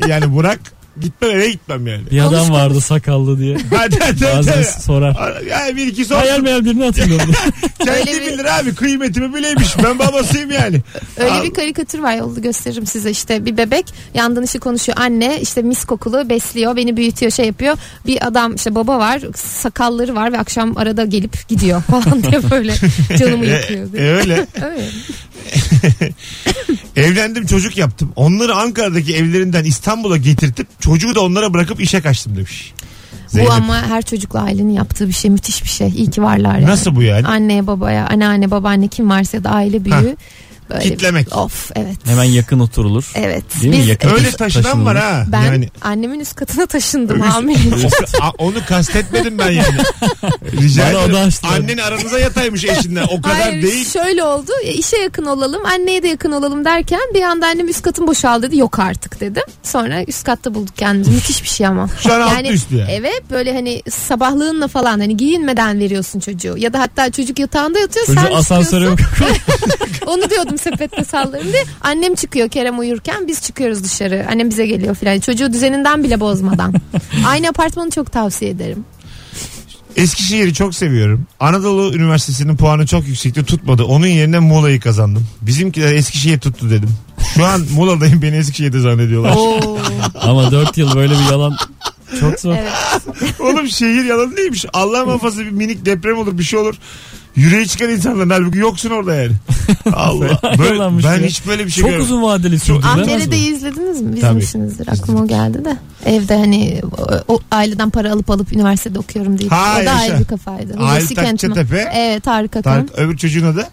Speaker 2: yani Burak gitmem eve gitmem yani.
Speaker 3: Bir adam vardı sakallı diye.
Speaker 2: Hadi hadi
Speaker 3: Bazen
Speaker 2: hadi.
Speaker 3: sorar.
Speaker 2: Yani bir iki
Speaker 3: Hayal
Speaker 2: sorsun.
Speaker 3: meyal birini hatırlıyorum.
Speaker 2: Kendi
Speaker 4: Öyle bir-
Speaker 2: bilir abi kıymetimi bileymiş. Ben babasıyım yani.
Speaker 4: Öyle
Speaker 2: Al.
Speaker 4: bir karikatür var yolda gösteririm size işte bir bebek yandan işi konuşuyor anne işte mis kokulu besliyor beni büyütüyor şey yapıyor bir adam işte baba var sakalları var ve akşam arada gelip gidiyor falan diye böyle canımı yakıyor.
Speaker 2: E, öyle.
Speaker 4: Öyle.
Speaker 2: Evlendim çocuk yaptım. Onları Ankara'daki evlerinden İstanbul'a getirtip çocuğu da onlara bırakıp işe kaçtım demiş. Zeynep.
Speaker 4: Bu ama her çocukla ailenin yaptığı bir şey müthiş bir şey iyi ki varlar yani.
Speaker 2: Nasıl bu yani?
Speaker 4: Anneye babaya anneanne babaanne kim varsa ya da aile büyüğü. Böyle
Speaker 2: Kitlemek.
Speaker 4: Of evet.
Speaker 3: Hemen yakın oturulur.
Speaker 4: Evet.
Speaker 3: Değil mi?
Speaker 4: Biz-
Speaker 3: Yakın
Speaker 2: Öyle
Speaker 3: taş-
Speaker 2: taşınan var ha.
Speaker 4: Ben
Speaker 2: Yani
Speaker 4: annemin üst katına taşındım
Speaker 2: Üst-
Speaker 4: hamile.
Speaker 2: O- a- onu kastetmedim ben yani. Rica ederim. Annen aranıza yataymış eşinden. O kadar
Speaker 4: Hayır
Speaker 2: değil.
Speaker 4: şöyle oldu işe yakın olalım anneye de yakın olalım derken bir anda annem üst katın boşal dedi yok artık dedim. Sonra üst katta bulduk kendimizi müthiş bir şey ama.
Speaker 2: Şu an altı üstü yani.
Speaker 4: Evet böyle hani sabahlığınla falan hani giyinmeden veriyorsun çocuğu ya da hatta çocuk yatağında yatıyor
Speaker 3: Çocuğu
Speaker 4: sen
Speaker 3: asansöre
Speaker 4: çıkıyorsun. Onu diyordum sepette sallarım diye. Annem çıkıyor Kerem uyurken biz çıkıyoruz dışarı. Annem bize geliyor filan. Çocuğu düzeninden bile bozmadan. Aynı apartmanı çok tavsiye ederim.
Speaker 2: Eskişehir'i çok seviyorum. Anadolu Üniversitesi'nin puanı çok yüksekti tutmadı. Onun yerine Muğla'yı kazandım. Bizimkiler Eskişehir tuttu dedim. Şu an Muğla'dayım beni Eskişehir'de zannediyorlar.
Speaker 4: Oo.
Speaker 3: Ama 4 yıl böyle bir yalan çok zor.
Speaker 4: Evet.
Speaker 2: Oğlum şehir yalan değilmiş. Allah muhafaza bir minik deprem olur bir şey olur. Yüreği çıkan insanlar halbuki yoksun orada yani. Allah. Böyle,
Speaker 3: Yalanmış
Speaker 2: ben
Speaker 3: ya.
Speaker 2: hiç böyle bir şey
Speaker 3: Çok
Speaker 2: görmedim.
Speaker 3: uzun vadeli
Speaker 4: Ahmere'de'yi
Speaker 3: mi?
Speaker 4: izlediniz mi?
Speaker 2: Tabii.
Speaker 4: İzlemişsinizdir. Aklıma o geldi de. Evde hani o, o aileden para alıp alıp üniversitede okuyorum diye.
Speaker 2: Ha,
Speaker 4: o da
Speaker 2: yaşa.
Speaker 4: ayrı bir kafaydı. Hulusi.
Speaker 2: Akçatepe.
Speaker 4: Evet Tarık Akan.
Speaker 2: Tarık, öbür çocuğun adı?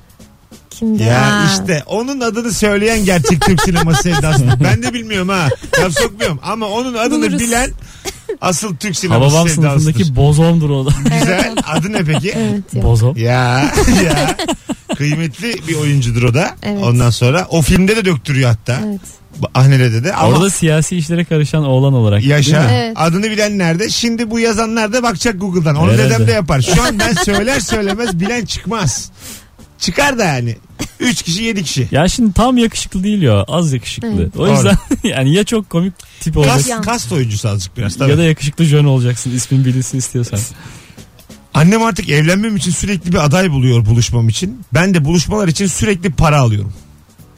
Speaker 4: Kimdi?
Speaker 2: Ya
Speaker 4: Ha.
Speaker 2: işte onun adını söyleyen gerçek Türk sineması sevdası. Ben de bilmiyorum ha. Laf sokmuyorum ama onun adını
Speaker 4: Buluruz.
Speaker 2: bilen asıl Türk sineması
Speaker 3: Hababam
Speaker 2: sevdasıdır.
Speaker 3: sınıfındaki bozomdur o da.
Speaker 2: Güzel. Adı ne peki?
Speaker 4: Evet ya.
Speaker 3: Bozom.
Speaker 2: Ya ya. Kıymetli bir oyuncudur o da.
Speaker 4: Evet.
Speaker 2: Ondan sonra o filmde de döktürüyor hatta.
Speaker 4: Evet.
Speaker 2: Ahnere'de de. Ama
Speaker 3: Orada siyasi işlere karışan oğlan olarak.
Speaker 2: Yaşa.
Speaker 3: değil mi?
Speaker 4: Evet.
Speaker 2: Adını bilen nerede? Şimdi bu yazanlar da bakacak Google'dan. Onu
Speaker 3: Herhalde.
Speaker 2: dedem de yapar. Şu an ben söyler söylemez bilen çıkmaz. Çıkar da yani. Üç kişi yedi kişi.
Speaker 3: Ya şimdi tam yakışıklı değil ya. Az yakışıklı.
Speaker 4: Evet.
Speaker 3: O yüzden yani ya çok komik tip
Speaker 2: Kas,
Speaker 3: olacaksın
Speaker 2: kast oyuncusu azıcık biraz. Tabii.
Speaker 3: ya da yakışıklı jön olacaksın. İsmin bilinsin istiyorsan.
Speaker 2: Annem artık evlenmem için sürekli bir aday buluyor buluşmam için. Ben de buluşmalar için sürekli para alıyorum.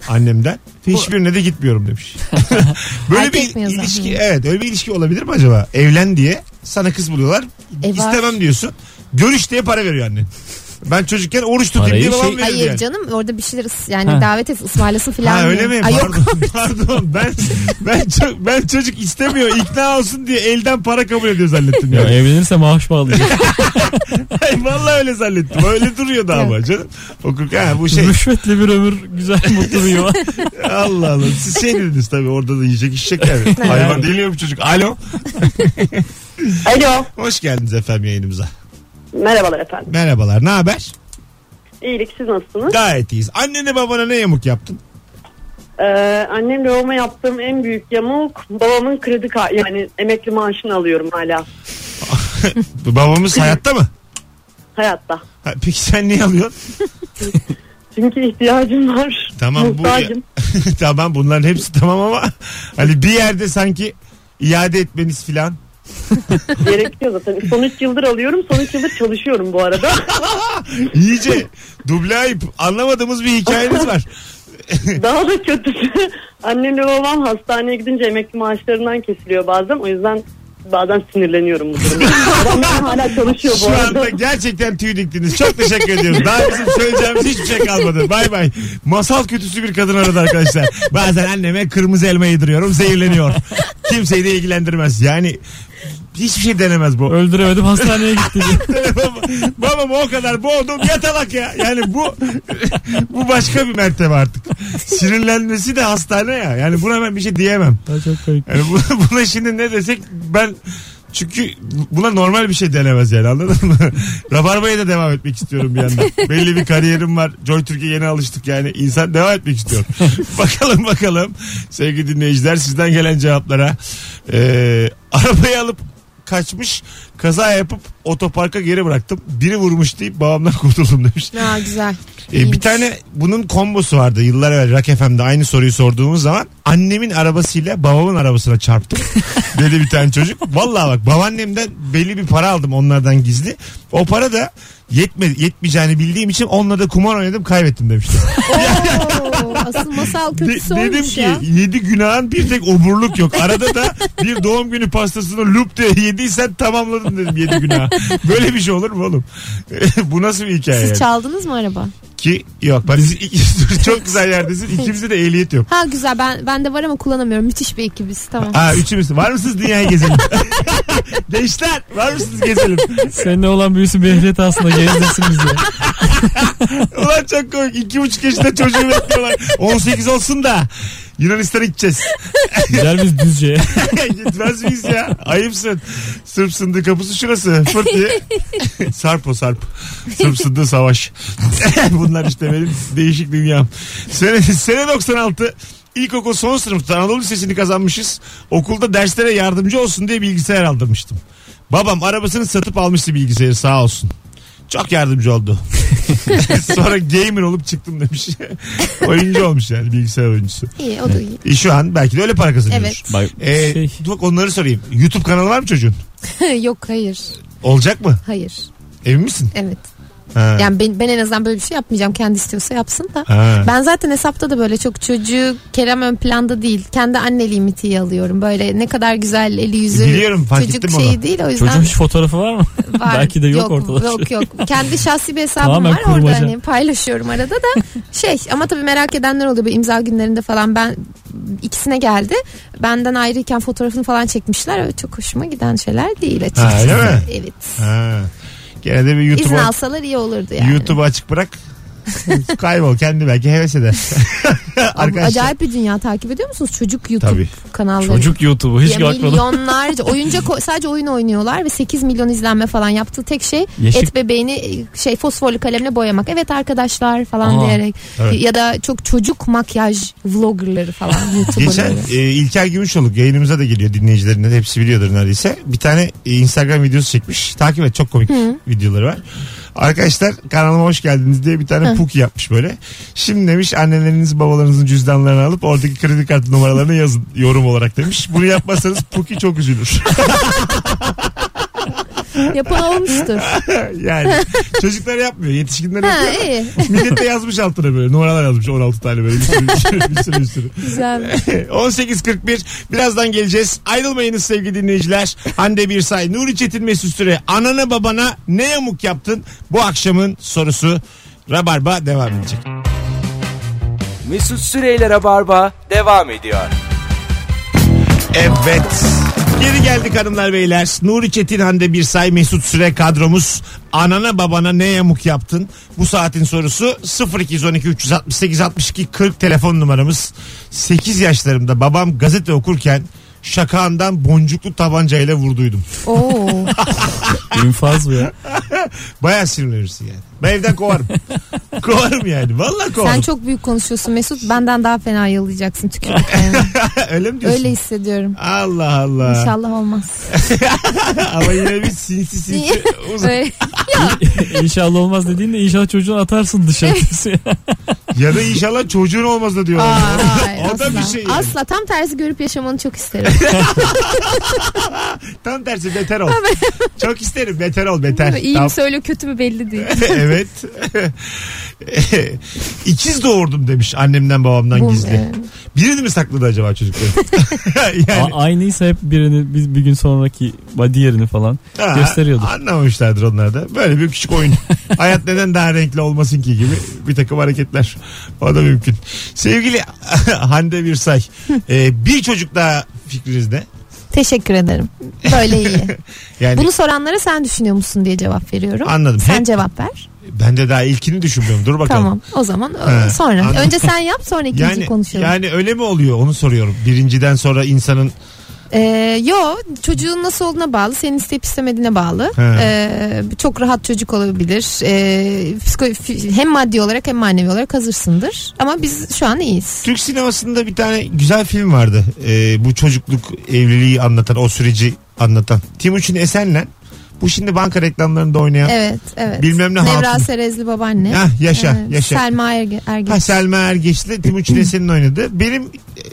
Speaker 2: Annemden. Hiçbirine de gitmiyorum demiş. böyle
Speaker 4: Erkek mi
Speaker 2: bir ilişki
Speaker 4: Hı.
Speaker 2: evet öyle bir ilişki olabilir mi acaba? Evlen diye sana kız buluyorlar.
Speaker 4: E var.
Speaker 2: İstemem diyorsun. Görüş diye para veriyor annen. Ben çocukken oruç tutayım
Speaker 3: Parayı
Speaker 2: diye babam
Speaker 3: şey-
Speaker 4: Hayır
Speaker 2: yani.
Speaker 4: canım orada bir şeyler ıs- yani
Speaker 3: Ha.
Speaker 4: davet et ısmarlasın filan.
Speaker 2: Ha öyle mi?
Speaker 4: Ay, yok.
Speaker 2: Pardon. Pardon. Ben ben ço- ben çocuk istemiyor ikna olsun diye elden para kabul ediyor zannettim
Speaker 3: Ya
Speaker 2: yani.
Speaker 3: evlenirse maaş bağlayacak.
Speaker 2: Hayır, Vallahi öyle zannettim. Öyle duruyordu ama canım. Okurken ha, bu şey
Speaker 3: Rüşvetli bir ömür güzel mutlu bir yuva.
Speaker 2: Allah Allah. Siz şey dediniz tabii orada da yiyecek içecek yani. Hayvan değil mi bu çocuk? Alo.
Speaker 5: Alo.
Speaker 2: Hoş geldiniz efendim yayınımıza.
Speaker 5: Merhabalar efendim.
Speaker 2: Merhabalar. Ne haber?
Speaker 5: İyilik siz nasılsınız?
Speaker 2: Gayet iyiyiz. Annene babana ne yamuk yaptın?
Speaker 5: Ee, annemle babama yaptığım en büyük yamuk babamın kredi ka- yani emekli maaşını alıyorum hala.
Speaker 2: Babamız hayatta mı?
Speaker 7: hayatta.
Speaker 2: Ha, peki sen niye alıyorsun?
Speaker 7: Çünkü ihtiyacım var.
Speaker 2: Tamam bu
Speaker 7: Muhtacım.
Speaker 2: tamam bunların hepsi tamam ama hani bir yerde sanki iade etmeniz filan.
Speaker 7: Gerekiyor zaten. Son 3 yıldır alıyorum. Son 3 yıldır çalışıyorum bu arada.
Speaker 2: İyice duble ayıp anlamadığımız bir hikayeniz var.
Speaker 7: Daha da kötüsü annemle babam hastaneye gidince emekli maaşlarından kesiliyor bazen. O yüzden bazen sinirleniyorum bu duruma. Adamlar hala çalışıyor bu
Speaker 2: Şu
Speaker 7: arada.
Speaker 2: anda gerçekten tüy diktiniz. Çok teşekkür ediyoruz. Daha bizim söyleyeceğimiz hiçbir şey kalmadı. Bay bay. Masal kötüsü bir kadın aradı arkadaşlar. Bazen anneme kırmızı elma yediriyorum zehirleniyor. Kimseyi de ilgilendirmez. Yani hiçbir şey denemez bu.
Speaker 3: Öldüremedim hastaneye gitti.
Speaker 2: Babam- Babam o kadar boğdum yatalak ya. Yani bu bu başka bir mertebe artık. Sinirlenmesi de hastane ya. Yani buna ben bir şey diyemem.
Speaker 3: Daha çok komik.
Speaker 2: Yani bu- buna şimdi ne desek ben çünkü buna normal bir şey denemez yani anladın mı? Rabarba'ya da devam etmek istiyorum bir yandan. Belli bir kariyerim var. Joy Türkiye yeni alıştık yani. insan devam etmek istiyor. bakalım bakalım sevgili dinleyiciler sizden gelen cevaplara. Ee, arabayı alıp kaçmış kaza yapıp otoparka geri bıraktım. Biri vurmuş deyip babamdan kurtuldum demiş.
Speaker 4: Ha güzel.
Speaker 2: Ee, bir tane bunun kombosu vardı yıllar evvel Rock FM'de aynı soruyu sorduğumuz zaman annemin arabasıyla babamın arabasına çarptım dedi bir tane çocuk. Vallahi bak babaannemden belli bir para aldım onlardan gizli. O para da yetmedi, yetmeyeceğini bildiğim için onunla da kumar oynadım kaybettim demişti.
Speaker 4: Oo, asıl masal
Speaker 2: De-
Speaker 4: kötüsü
Speaker 2: dedim
Speaker 4: olmuş
Speaker 2: ki
Speaker 4: ya.
Speaker 2: yedi günahın bir tek oburluk yok. Arada da bir doğum günü pastasını lup diye yediysen tamamladın dedim yedi günah. Böyle bir şey olur mu oğlum? Bu nasıl bir hikaye
Speaker 4: Siz
Speaker 2: yani?
Speaker 4: çaldınız mı araba?
Speaker 2: Ki yok. Bak, çok güzel yerdesin. İkimizde de ehliyet yok.
Speaker 4: Ha güzel ben bende var ama kullanamıyorum. Müthiş bir ekibiz tamam.
Speaker 2: Aa üçümüz. Var mısınız dünyayı gezelim? Gençler var mısınız gezelim?
Speaker 3: Seninle olan büyüsü bir ehliyet aslında gezdirsin bizi.
Speaker 2: Ulan çok komik. İki buçuk yaşında çocuğu bekliyorlar. 18 olsun da Yunanistan'a gideceğiz.
Speaker 3: Gider biz düzce.
Speaker 2: Gitmez miyiz ya? Ayıpsın. Sırp sındığı kapısı şurası. Fırt diye. sarp o sarp. Sırp sındığı savaş. Bunlar işte benim değişik dünyam. Sene, sene 96 İlkokul son sınıfta Anadolu Lisesi'ni kazanmışız. Okulda derslere yardımcı olsun diye bilgisayar aldırmıştım. Babam arabasını satıp almıştı bilgisayarı sağ olsun. Çok yardımcı oldu. Sonra gamer olup çıktım demiş. Oyuncu olmuş yani bilgisayar oyuncusu.
Speaker 4: İyi o da iyi.
Speaker 2: E, şu an belki de öyle para kazanıyor.
Speaker 4: Evet.
Speaker 3: Bak
Speaker 2: Ee,
Speaker 3: şey,
Speaker 2: Bak onları sorayım. YouTube kanalı var mı çocuğun?
Speaker 4: Yok hayır.
Speaker 2: Olacak mı?
Speaker 4: Hayır.
Speaker 2: Emin misin?
Speaker 4: Evet.
Speaker 2: Ha.
Speaker 4: Yani ben, ben en azından böyle bir şey yapmayacağım. Kendi istiyorsa yapsın da.
Speaker 2: Ha.
Speaker 4: Ben zaten hesapta da böyle çok çocuğu Kerem ön planda değil. Kendi anneliğim itiği alıyorum. Böyle ne kadar güzel eli yüzü.
Speaker 2: Biliyorum, fark
Speaker 4: Çocuk
Speaker 2: ettim
Speaker 4: şeyi
Speaker 2: onu.
Speaker 4: değil o yüzden.
Speaker 3: çocuğun hiç fotoğrafı var mı?
Speaker 4: var.
Speaker 3: Belki de yok ortada.
Speaker 4: Yok yok. Kendi şahsi bir hesabım
Speaker 3: Tamamen
Speaker 4: var orada
Speaker 3: kurmaca.
Speaker 4: hani paylaşıyorum arada da. Şey ama tabii merak edenler oluyor. Bu imza günlerinde falan ben ikisine geldi. Benden ayrıyken fotoğrafını falan çekmişler. Öyle çok hoşuma giden şeyler değil açıkçası.
Speaker 2: Ha, öyle mi?
Speaker 4: Evet.
Speaker 2: Ha. Gene de bir
Speaker 4: İzin
Speaker 2: YouTube'a
Speaker 4: alsalar iyi olurdu yani.
Speaker 2: YouTube'u açık bırak. Kaybol kendi belki heves eder. Arkadaşlar.
Speaker 4: Acayip bir dünya takip ediyor musunuz? Çocuk YouTube
Speaker 2: Tabii.
Speaker 4: kanalları.
Speaker 3: Çocuk YouTube'u hiç
Speaker 4: Ya
Speaker 3: bakmadım.
Speaker 4: milyonlarca oyuncak sadece oyun oynuyorlar ve 8 milyon izlenme falan yaptığı tek şey
Speaker 3: Yeşil-
Speaker 4: et bebeğini şey fosforlu kalemle boyamak. Evet arkadaşlar falan
Speaker 3: Aa,
Speaker 4: diyerek
Speaker 2: evet.
Speaker 4: ya da çok çocuk makyaj vloggerları falan
Speaker 2: Geçen e, İlker Gümüşoluk yayınımıza da geliyor dinleyicilerin de hepsi biliyordur neredeyse. Bir tane e, Instagram videosu çekmiş. Takip et çok komik videoları var. Arkadaşlar kanalıma hoş geldiniz diye bir tane puki yapmış böyle. Şimdi demiş anneleriniz babalarınızın cüzdanlarını alıp oradaki kredi kartı numaralarını yazın yorum olarak demiş. Bunu yapmazsanız puki çok üzülür.
Speaker 4: Yapan olmuştur.
Speaker 2: yani çocuklar yapmıyor yetişkinler
Speaker 4: ha
Speaker 2: yapıyor.
Speaker 4: iyi.
Speaker 2: Millet de yazmış altına böyle numaralar yazmış 16 tane böyle bir sürü bir sürü bir sürü. Bir sürü.
Speaker 4: Güzel.
Speaker 2: 18.41 birazdan geleceğiz. Ayrılmayınız sevgili dinleyiciler. Hande Birsay, Nuri Çetin Mesut Süre. Anana babana ne yamuk yaptın? Bu akşamın sorusu. Rabarba devam edecek.
Speaker 1: Mesut Süreyler'e barba devam ediyor.
Speaker 2: Evet. Geri geldik hanımlar beyler. Nuri Çetin Hande Birsay Mesut Süre kadromuz. Anana babana ne yamuk yaptın? Bu saatin sorusu 0212 368 62 40 telefon numaramız. 8 yaşlarımda babam gazete okurken şakağından boncuklu tabancayla vurduydum.
Speaker 4: Oo.
Speaker 3: İnfaz bu ya.
Speaker 2: Baya sinirlenirsin yani. Ben evden kovarım. kovarım yani. Vallahi kovarım.
Speaker 4: Sen çok büyük konuşuyorsun Mesut. Benden daha fena yalayacaksın tükürüklerini.
Speaker 2: Öyle mi diyorsun?
Speaker 4: Öyle hissediyorum.
Speaker 2: Allah Allah.
Speaker 4: İnşallah olmaz.
Speaker 2: Ama yine bir sinsi sinsi uzak.
Speaker 4: Öyle-
Speaker 3: İnşallah olmaz dediğinde inşallah çocuğunu atarsın dışarı.
Speaker 2: Ya da inşallah çocuğun olmaz da diyorlar.
Speaker 4: Aa, hayır,
Speaker 2: o da
Speaker 4: asla.
Speaker 2: bir şey yani.
Speaker 4: Asla tam tersi görüp yaşamanı çok isterim.
Speaker 2: Tam tersi beter ol. Çok isterim beter ol beter.
Speaker 4: İyi
Speaker 2: Tam-
Speaker 4: mi söylüyor kötü mü belli değil.
Speaker 2: evet. İkiz doğurdum demiş annemden babamdan
Speaker 4: Bu,
Speaker 2: gizli.
Speaker 4: e,
Speaker 2: Birini mi sakladı acaba çocukları? yani,
Speaker 3: A- aynıysa hep birini bir, bir gün sonraki diğerini falan
Speaker 2: ha,
Speaker 3: gösteriyordur.
Speaker 2: Anlamamışlardır onlar da. Böyle bir küçük oyun. Hayat neden daha renkli olmasın ki gibi bir takım hareketler. O da mümkün. Sevgili Hande Birsay. e, bir çocuk daha fikriniz ne?
Speaker 4: Teşekkür ederim. Böyle iyi.
Speaker 2: Yani
Speaker 4: Bunu soranlara sen düşünüyor musun diye cevap veriyorum.
Speaker 2: Anladım.
Speaker 4: Sen
Speaker 2: Hep-
Speaker 4: cevap ver.
Speaker 2: Ben de daha ilkini düşünmüyorum. Dur bakalım.
Speaker 4: Tamam. O zaman e,
Speaker 2: Ha,
Speaker 4: sonra.
Speaker 2: anladım.
Speaker 4: Önce sen yap sonra ikinci
Speaker 2: Yani,
Speaker 4: konuşalım.
Speaker 2: yani öyle mi oluyor onu soruyorum. Birinciden sonra insanın
Speaker 4: Ee, yo çocuğun nasıl olduğuna bağlı senin isteyip istemediğine bağlı
Speaker 2: He.
Speaker 4: Ee, çok rahat çocuk olabilir Ee, psiko- fi- hem maddi olarak hem manevi olarak hazırsındır ama biz şu an iyiyiz
Speaker 2: Türk sinemasında bir tane güzel film vardı. Ee, bu çocukluk evliliği anlatan o süreci anlatan. Timuçin Esen'le bu şimdi banka reklamlarında oynayan
Speaker 4: evet evet
Speaker 2: Bilmem ne
Speaker 4: Nevra
Speaker 2: hatun.
Speaker 4: Serezli babaanne
Speaker 2: Hah, yaşa,
Speaker 4: Evet,
Speaker 2: yaşa.
Speaker 4: Selma Erge, Ergeç
Speaker 2: Ha, Selma Ergeç'le Timuçin Esen'in oynadığı. Benim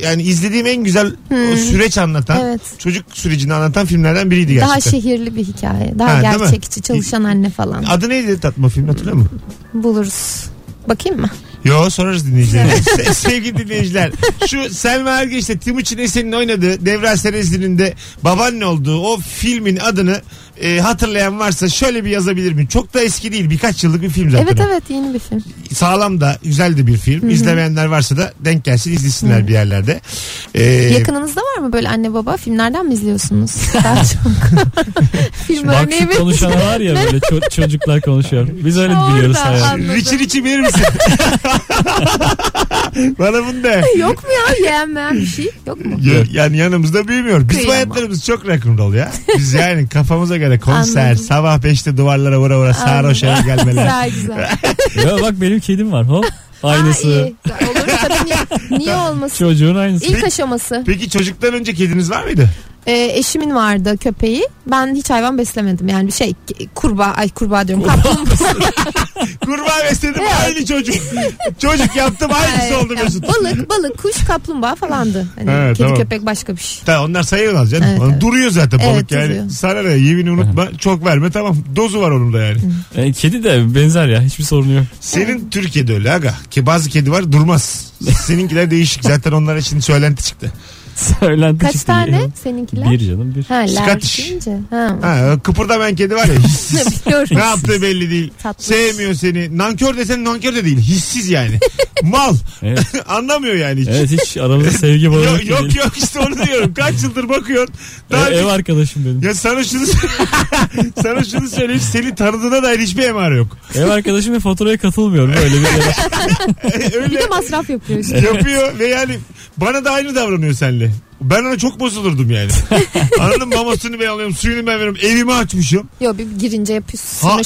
Speaker 2: yani izlediğim en güzel o süreç anlatan,
Speaker 4: Evet.
Speaker 2: çocuk sürecini anlatan filmlerden biriydi gerçekten.
Speaker 4: daha şehirli bir hikaye daha
Speaker 2: Ha,
Speaker 4: gerçekçi çalışan anne falan
Speaker 2: Adı neydi tatma film hatırlıyor musun?
Speaker 4: buluruz bakayım mı
Speaker 2: Yo sorarız dinleyicilerine. Se- Sevgili dinleyiciler. Şu Selma Ergeç'te Timuçin Esen'in oynadığı Devra Serezli'nin de babaanne olduğu o filmin adını e, hatırlayan varsa şöyle bir yazabilir mi? Çok da eski değil birkaç yıllık bir film zaten.
Speaker 4: evet evet yeni bir film
Speaker 2: Sağlam da güzel de bir film. İzlemeyenler varsa da denk gelsin izlesinler bir yerlerde. Ee,
Speaker 4: Yakınınızda var mı böyle anne baba filmlerden mi izliyorsunuz? Daha çok. Film örneği
Speaker 3: konuşan var ya böyle ço- çocuklar konuşuyor. Biz öyle
Speaker 4: Orada,
Speaker 3: biliyoruz hayatı.
Speaker 2: Richie Richie verir misin? Bana bunu de.
Speaker 4: Yok mu ya yeğenmeyen bir şey? Yok mu?
Speaker 2: Ya- Yani yanımızda büyümüyor. Biz
Speaker 4: Kıyamam.
Speaker 2: hayatlarımız çok rock'n'roll ya. Biz yani kafamıza göre konser,
Speaker 4: Anladım.
Speaker 2: sabah 5'te duvarlara vura vura sarhoş eve gelmeler.
Speaker 4: Güzel güzel.
Speaker 3: Ya bak benim kedim var hop. Aynısı.
Speaker 4: iyi. Olur tabii niye, niye olmasın?
Speaker 3: Çocuğun aynısı.
Speaker 4: İlk aşaması.
Speaker 2: Peki çocuktan önce kediniz var mıydı?
Speaker 4: Ee, eşimin vardı köpeği. Ben hiç hayvan beslemedim. Yani bir şey kurbağa ay kurbağa diyorum. Kaplumbağa.
Speaker 2: Kurbağa besledim
Speaker 4: Evet.
Speaker 2: aynı çocuk. çocuk yaptım aynısı oldu
Speaker 4: Yani
Speaker 2: Mesut.
Speaker 4: balık, balık, kuş, kaplumbağa falandı. Hani
Speaker 2: Evet,
Speaker 4: kedi
Speaker 2: tamam.
Speaker 4: köpek başka bir şey.
Speaker 2: Tamam, onlar sayılmaz canım.
Speaker 4: Evet, evet.
Speaker 2: Duruyor zaten
Speaker 4: Evet,
Speaker 2: balık yani.
Speaker 4: duruyor.
Speaker 2: Sana ne yemini unutma. çok verme tamam. Dozu var onun da yani.
Speaker 3: E, kedi de benzer ya hiçbir sorun yok.
Speaker 2: Senin Türkiye'de öyle aga. Ki bazı kedi var durmaz. Seninkiler değişik. Zaten onlara şimdi söylenti çıktı.
Speaker 3: Söylenti
Speaker 4: Kaç
Speaker 3: çıktı.
Speaker 4: tane seninkiler?
Speaker 3: Bir canım bir.
Speaker 4: Ha, ler
Speaker 2: Scottish.
Speaker 4: deyince. Ha.
Speaker 2: Ha, kıpırdamayan kedi var ya hissiz. Ne yaptığı belli değil.
Speaker 4: Tatlı.
Speaker 2: Sevmiyor seni. Nankör desen nankör de değil. Hissiz yani. Mal.
Speaker 3: Evet.
Speaker 2: Anlamıyor yani hiç.
Speaker 3: Evet hiç aramızda sevgi bağı
Speaker 2: Yok
Speaker 3: yok.
Speaker 2: yok işte onu diyorum. Kaç yıldır bakıyorsun. Daha
Speaker 3: E, ev arkadaşım benim.
Speaker 2: ya sana şunu sana şunu söyleyeyim seni tanıdığına dair hiçbir emare yok.
Speaker 3: Ev arkadaşım ve faturaya katılmıyorum. Öyle bir yere.
Speaker 4: Bir
Speaker 2: Öyle
Speaker 4: de masraf yapıyor işte.
Speaker 2: yapıyor ve yani bana da aynı davranıyor seninle. Ben ona çok bozulurdum yani. Anladın mı? Mamasını ben alıyorum, suyunu ben veriyorum. Evimi açmışım.
Speaker 4: Yok bir girince yapıyorsun.
Speaker 2: Ha.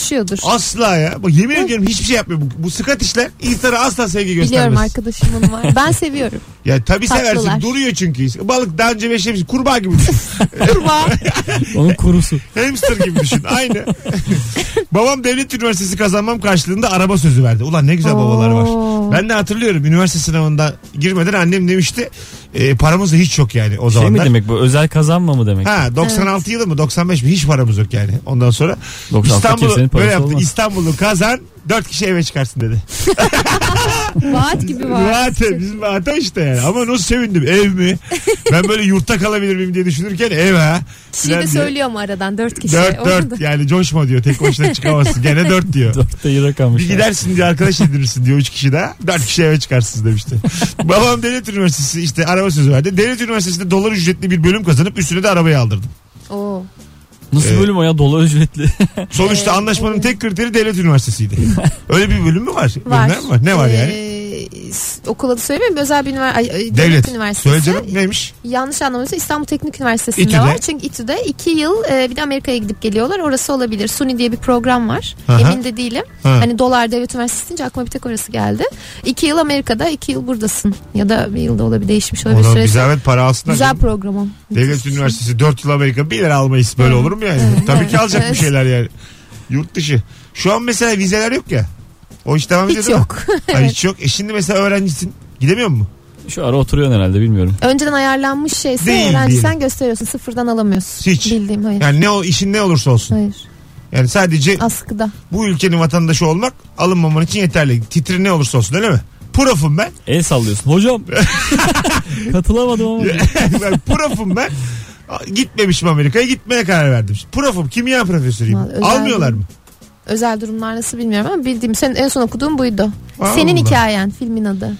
Speaker 2: Asla ya. Bak yemin ediyorum hiçbir şey yapmıyor. Bu, bu sıkat işler insana asla sevgi göstermez.
Speaker 4: Biliyorum arkadaşımın var. Ben seviyorum.
Speaker 2: Ya tabii seversin.
Speaker 4: Tatlılar.
Speaker 2: Duruyor çünkü. Balık daha önce beşlemiş. Kurbağa gibi düşün.
Speaker 4: Kurbağa.
Speaker 3: Onun kurusu.
Speaker 2: Hamster gibi düşün. Aynı. Babam devlet üniversitesi kazanmam karşılığında araba sözü verdi. Ulan ne güzel babalar var.
Speaker 4: Oo.
Speaker 2: Ben de hatırlıyorum üniversite sınavında girmeden annem demişti e, paramız da hiç yok yani o
Speaker 3: Şey mi
Speaker 2: zamanlar.
Speaker 3: demek bu? Özel kazanma mı demek?
Speaker 2: Ha 96 yılı mı 95 mi hiç paramız yok yani ondan sonra
Speaker 3: 96
Speaker 2: İstanbul'u
Speaker 3: kimsenin parası
Speaker 2: böyle yaptı
Speaker 3: olmaz.
Speaker 2: İstanbul'u kazan 4 kişi eve çıkarsın dedi.
Speaker 4: Vaat gibi var.
Speaker 2: Vaat bizim vaat işte yani ama nasıl sevindim ev mi? Ben böyle yurtta kalabilir miyim diye düşünürken ev ha.
Speaker 4: Kişi de söylüyor mu aradan dört kişi.
Speaker 2: 4
Speaker 4: Orada.
Speaker 2: 4 yani coşma diyor tek başına çıkamazsın gene 4 diyor.
Speaker 3: Dörtte iyi rakammış.
Speaker 2: Bir
Speaker 3: ya.
Speaker 2: gidersin diye arkadaş edinirsin diyor 3 kişi daha. 4 kişi eve çıkarsınız demişti. Babam devlet üniversitesi işte araba sözü verdi. Devlet üniversitesinde dolar ücretli bir bölüm kazanıp üstüne de arabayı aldırdım.
Speaker 4: Oo.
Speaker 3: Nasıl
Speaker 2: Ee,
Speaker 3: bölüm o ya? Dolar ücretli.
Speaker 2: Sonuçta
Speaker 4: Evet,
Speaker 2: anlaşmanın tek kriteri devlet üniversitesiydi. Öyle bir bölüm mü var?
Speaker 4: Var.
Speaker 2: Bölümler mi var? Ne var yani?
Speaker 4: Ee, okul adı söylemiyorum özel bir üniversite devlet,
Speaker 2: Devlet.
Speaker 4: üniversitesi.
Speaker 2: Söyle canım neymiş?
Speaker 4: Yanlış anlamıyorsam İstanbul Teknik Üniversitesi'nde
Speaker 2: İTÜ'de.
Speaker 4: var. Çünkü İTÜ'de iki yıl e, bir de Amerika'ya gidip geliyorlar. Orası olabilir. SUNY diye bir program var.
Speaker 2: Aha.
Speaker 4: Emin de değilim.
Speaker 2: Ha.
Speaker 4: Hani dolar devlet üniversitesi deyince aklıma bir tek orası geldi. İki yıl Amerika'da iki yıl buradasın. Ya da bir yılda olabilir değişmiş olabilir
Speaker 2: Ona bir zahmet para alsınlar.
Speaker 4: Güzel
Speaker 2: canım.
Speaker 4: program o.
Speaker 2: Devlet Üniversitesi 4 yıl Amerika 1 lira almayız. Böyle
Speaker 4: Evet.
Speaker 2: olur mu yani?
Speaker 4: Evet.
Speaker 2: Tabii ki alacak bir
Speaker 4: Evet.
Speaker 2: şeyler yani. Yurt dışı. Şu an mesela vizeler yok ya. O iş devam ediyor
Speaker 4: Hiç
Speaker 2: değil mi?
Speaker 4: yok.
Speaker 2: Ha, hiç yok. E şimdi mesela öğrencisin. Gidemiyor mu?
Speaker 3: Şu ara oturuyorsun herhalde bilmiyorum.
Speaker 4: Önceden ayarlanmış şeyse
Speaker 2: Değil,
Speaker 4: öğrenci sen gösteriyorsun. Sıfırdan alamıyorsun.
Speaker 2: Hiç.
Speaker 4: Bildiğim hayır.
Speaker 2: Yani ne o işin ne olursa olsun.
Speaker 4: Hayır.
Speaker 2: Yani sadece
Speaker 4: Askıda.
Speaker 2: bu ülkenin vatandaşı olmak alınmaman için yeterli. Titri ne olursa olsun öyle mi? Profum ben.
Speaker 3: El sallıyorsun. Hocam katılamadım ama.
Speaker 2: ben profum ben. Gitmemişim Amerika'ya gitmeye karar verdim. Profum kimya profesörüyüm.
Speaker 4: Vallahi özel
Speaker 2: Almıyorlar mı?
Speaker 4: Özel durumlar nasıl bilmiyorum ama bildiğim senin en son okuduğun buydu.
Speaker 2: Allah.
Speaker 4: Senin hikayen filmin adı.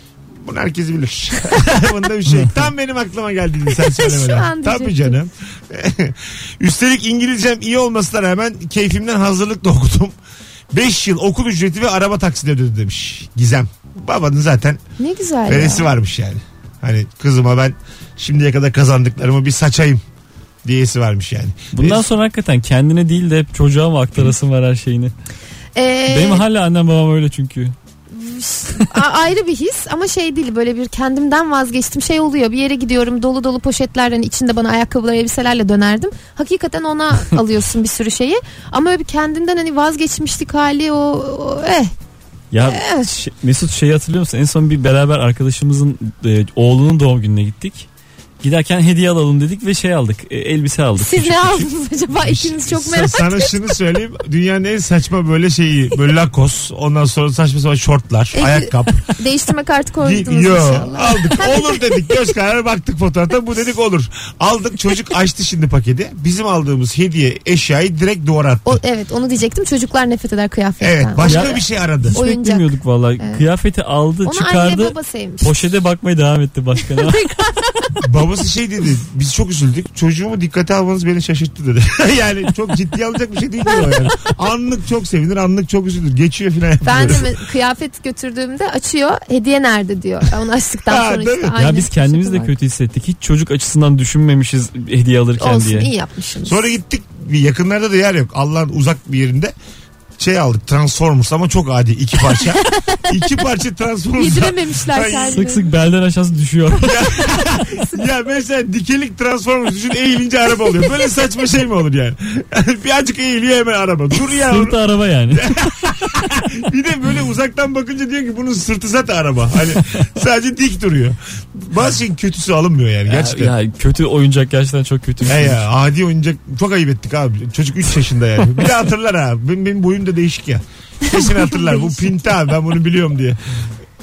Speaker 2: Bunu herkes bilir. Bunda bir şey. Tam benim aklıma geldi sen söylemeden. Tabii canım. Üstelik İngilizcem iyi olmasına rağmen keyfimden hazırlık da okudum. 5 yıl okul ücreti ve araba taksidi ödedi demiş. Gizem. Babanın zaten
Speaker 4: Ne güzel
Speaker 2: veresi
Speaker 4: ya.
Speaker 2: varmış yani. Hani kızıma ben şimdiye kadar kazandıklarımı bir saçayım diyesi varmış yani.
Speaker 3: Bundan
Speaker 2: Biz-
Speaker 3: sonra hakikaten kendine değil de hep çocuğa mı aktarasın var her şeyini.
Speaker 4: Ee,
Speaker 3: Benim hala annem babam öyle çünkü.
Speaker 4: a- ayrı bir his ama şey değil böyle bir kendimden vazgeçtim şey oluyor bir yere gidiyorum dolu dolu poşetlerden içinde bana ayakkabılar elbiselerle dönerdim hakikaten ona alıyorsun bir sürü şeyi ama öyle bir kendinden hani vazgeçmişlik hali o, o eh
Speaker 3: Ya
Speaker 4: Evet.
Speaker 3: şey- Mesut şeyi hatırlıyor musun? En son bir beraber arkadaşımızın e, oğlunun doğum gününe gittik. Giderken hediye alalım dedik ve şey aldık. e, elbise aldık.
Speaker 4: siz
Speaker 3: küçük
Speaker 4: ne
Speaker 3: küçük.
Speaker 4: aldınız acaba ikiniz çok
Speaker 2: Sa-
Speaker 4: merak
Speaker 2: Sana şunu söyleyeyim. Dünyanın en saçma böyle şeyi. Böyle lakos. Ondan sonra saçma sapan şortlar.
Speaker 4: E,
Speaker 2: ayakkabı.
Speaker 4: değiştirme kartı koydunuz
Speaker 2: Yo
Speaker 4: inşallah.
Speaker 2: aldık. Olur dedik. Göz kararı baktık fotoğrafta. Bu dedik olur. Aldık çocuk açtı şimdi paketi. Bizim aldığımız hediye eşyayı direkt duvara attı.
Speaker 4: O, evet onu diyecektim çocuklar nefret eder kıyafetten.
Speaker 2: evet başka
Speaker 3: Ya-
Speaker 2: bir şey aradı.
Speaker 3: Hiç
Speaker 4: Oyuncak.
Speaker 3: beklemiyorduk vallahi.
Speaker 4: Evet.
Speaker 3: Kıyafeti aldı
Speaker 4: Onu anne
Speaker 3: çıkardı.
Speaker 4: baba sevmiş.
Speaker 3: Poşete bakmaya devam etti başka ne var?
Speaker 2: Babası şey dedi. Biz çok üzüldük. Çocuğumu dikkate almanız beni şaşırttı dedi. yani çok ciddiye alacak bir şey değil o yani. Anlık çok sevinir anlık çok üzülür. Geçiyor filan.
Speaker 4: Ben de kıyafet götürdüğümde açıyor hediye nerede diyor. Onu açtıktan
Speaker 2: Ha,
Speaker 4: sonra
Speaker 2: değil
Speaker 4: işte
Speaker 2: mi?
Speaker 4: aynı
Speaker 3: ya biz kendimiz de
Speaker 4: var.
Speaker 3: kötü hissettik. Hiç çocuk açısından düşünmemişiz hediye alırken
Speaker 4: Olsun
Speaker 3: diye.
Speaker 4: iyi yapmışsınız.
Speaker 2: Sonra gittik bir yakınlarda da yer yok. Allah'ın uzak bir yerinde şey aldık Transformers ama çok adi iki parça. iki parça Transformers.
Speaker 4: Yedirememişler kendini.
Speaker 3: Sık sık belden aşağısı düşüyor.
Speaker 2: ya mesela dikelik Transformers düşün eğilince araba oluyor. Böyle saçma şey mi olur yani? Birazcık eğiliyor hemen araba. Dur ya.
Speaker 3: Sırtı araba yani.
Speaker 2: Bir de böyle uzaktan bakınca diyor ki bunun sırtı zaten araba. Hani sadece dik duruyor. Bazı şeyin kötüsü alınmıyor yani gerçekten.
Speaker 3: ya, ya kötü oyuncak gerçekten çok kötü.
Speaker 2: He
Speaker 3: şey.
Speaker 2: ya adi oyuncak çok ayıp ettik abi. Çocuk 3 yaşında yani. Bir de hatırlar ha. Benim, benim boyum da değişik ya. Kesin hatırlar. Bu pinti abi ben bunu biliyorum diye.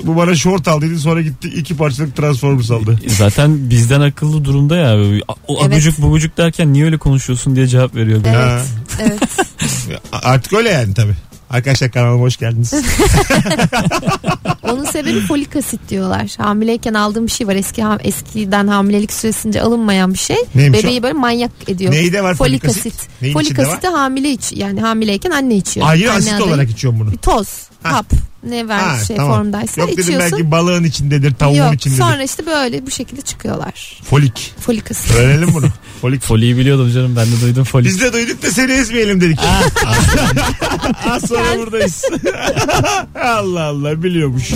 Speaker 2: Bu bana şort aldıydı sonra gitti iki parçalık Transformers aldı.
Speaker 3: Zaten bizden akıllı durumda ya. O
Speaker 4: Evet.
Speaker 3: abucuk bubucuk derken niye öyle konuşuyorsun diye cevap veriyor.
Speaker 4: Evet. Evet.
Speaker 2: Artık öyle yani tabii. Arkadaşlar kanalıma hoş geldiniz.
Speaker 4: Onun sebebi folik asit diyorlar. Hamileyken aldığım bir şey var. Eski eskiden hamilelik süresince alınmayan bir şey.
Speaker 2: Neymiş
Speaker 4: Bebeği böyle manyak ediyor.
Speaker 2: Neyde var folik
Speaker 4: folik
Speaker 2: asit?
Speaker 4: asit?
Speaker 2: Neyin
Speaker 4: folik
Speaker 2: içinde
Speaker 4: asiti hamile iç yani hamileyken anne içiyor.
Speaker 2: Ayrı
Speaker 4: Anne
Speaker 2: asit
Speaker 4: adayı.
Speaker 2: olarak içiyorum bunu.
Speaker 4: Bir toz,
Speaker 2: Ha.
Speaker 4: hap ne ver
Speaker 2: Ha,
Speaker 4: şey
Speaker 2: tamam.
Speaker 4: formdaysa
Speaker 2: Yok dedim
Speaker 4: içiyorsun.
Speaker 2: belki balığın içindedir, tavuğun
Speaker 4: Yok
Speaker 2: içindedir.
Speaker 4: sonra işte böyle bu şekilde çıkıyorlar.
Speaker 2: Folik.
Speaker 4: Folik asit.
Speaker 2: Öğrenelim bunu. Folik.
Speaker 3: Foliyi biliyordum canım ben de duydum foli.
Speaker 2: Biz de duyduk da seni ezmeyelim dedik. Az sonra buradayız. Allah Allah biliyormuş.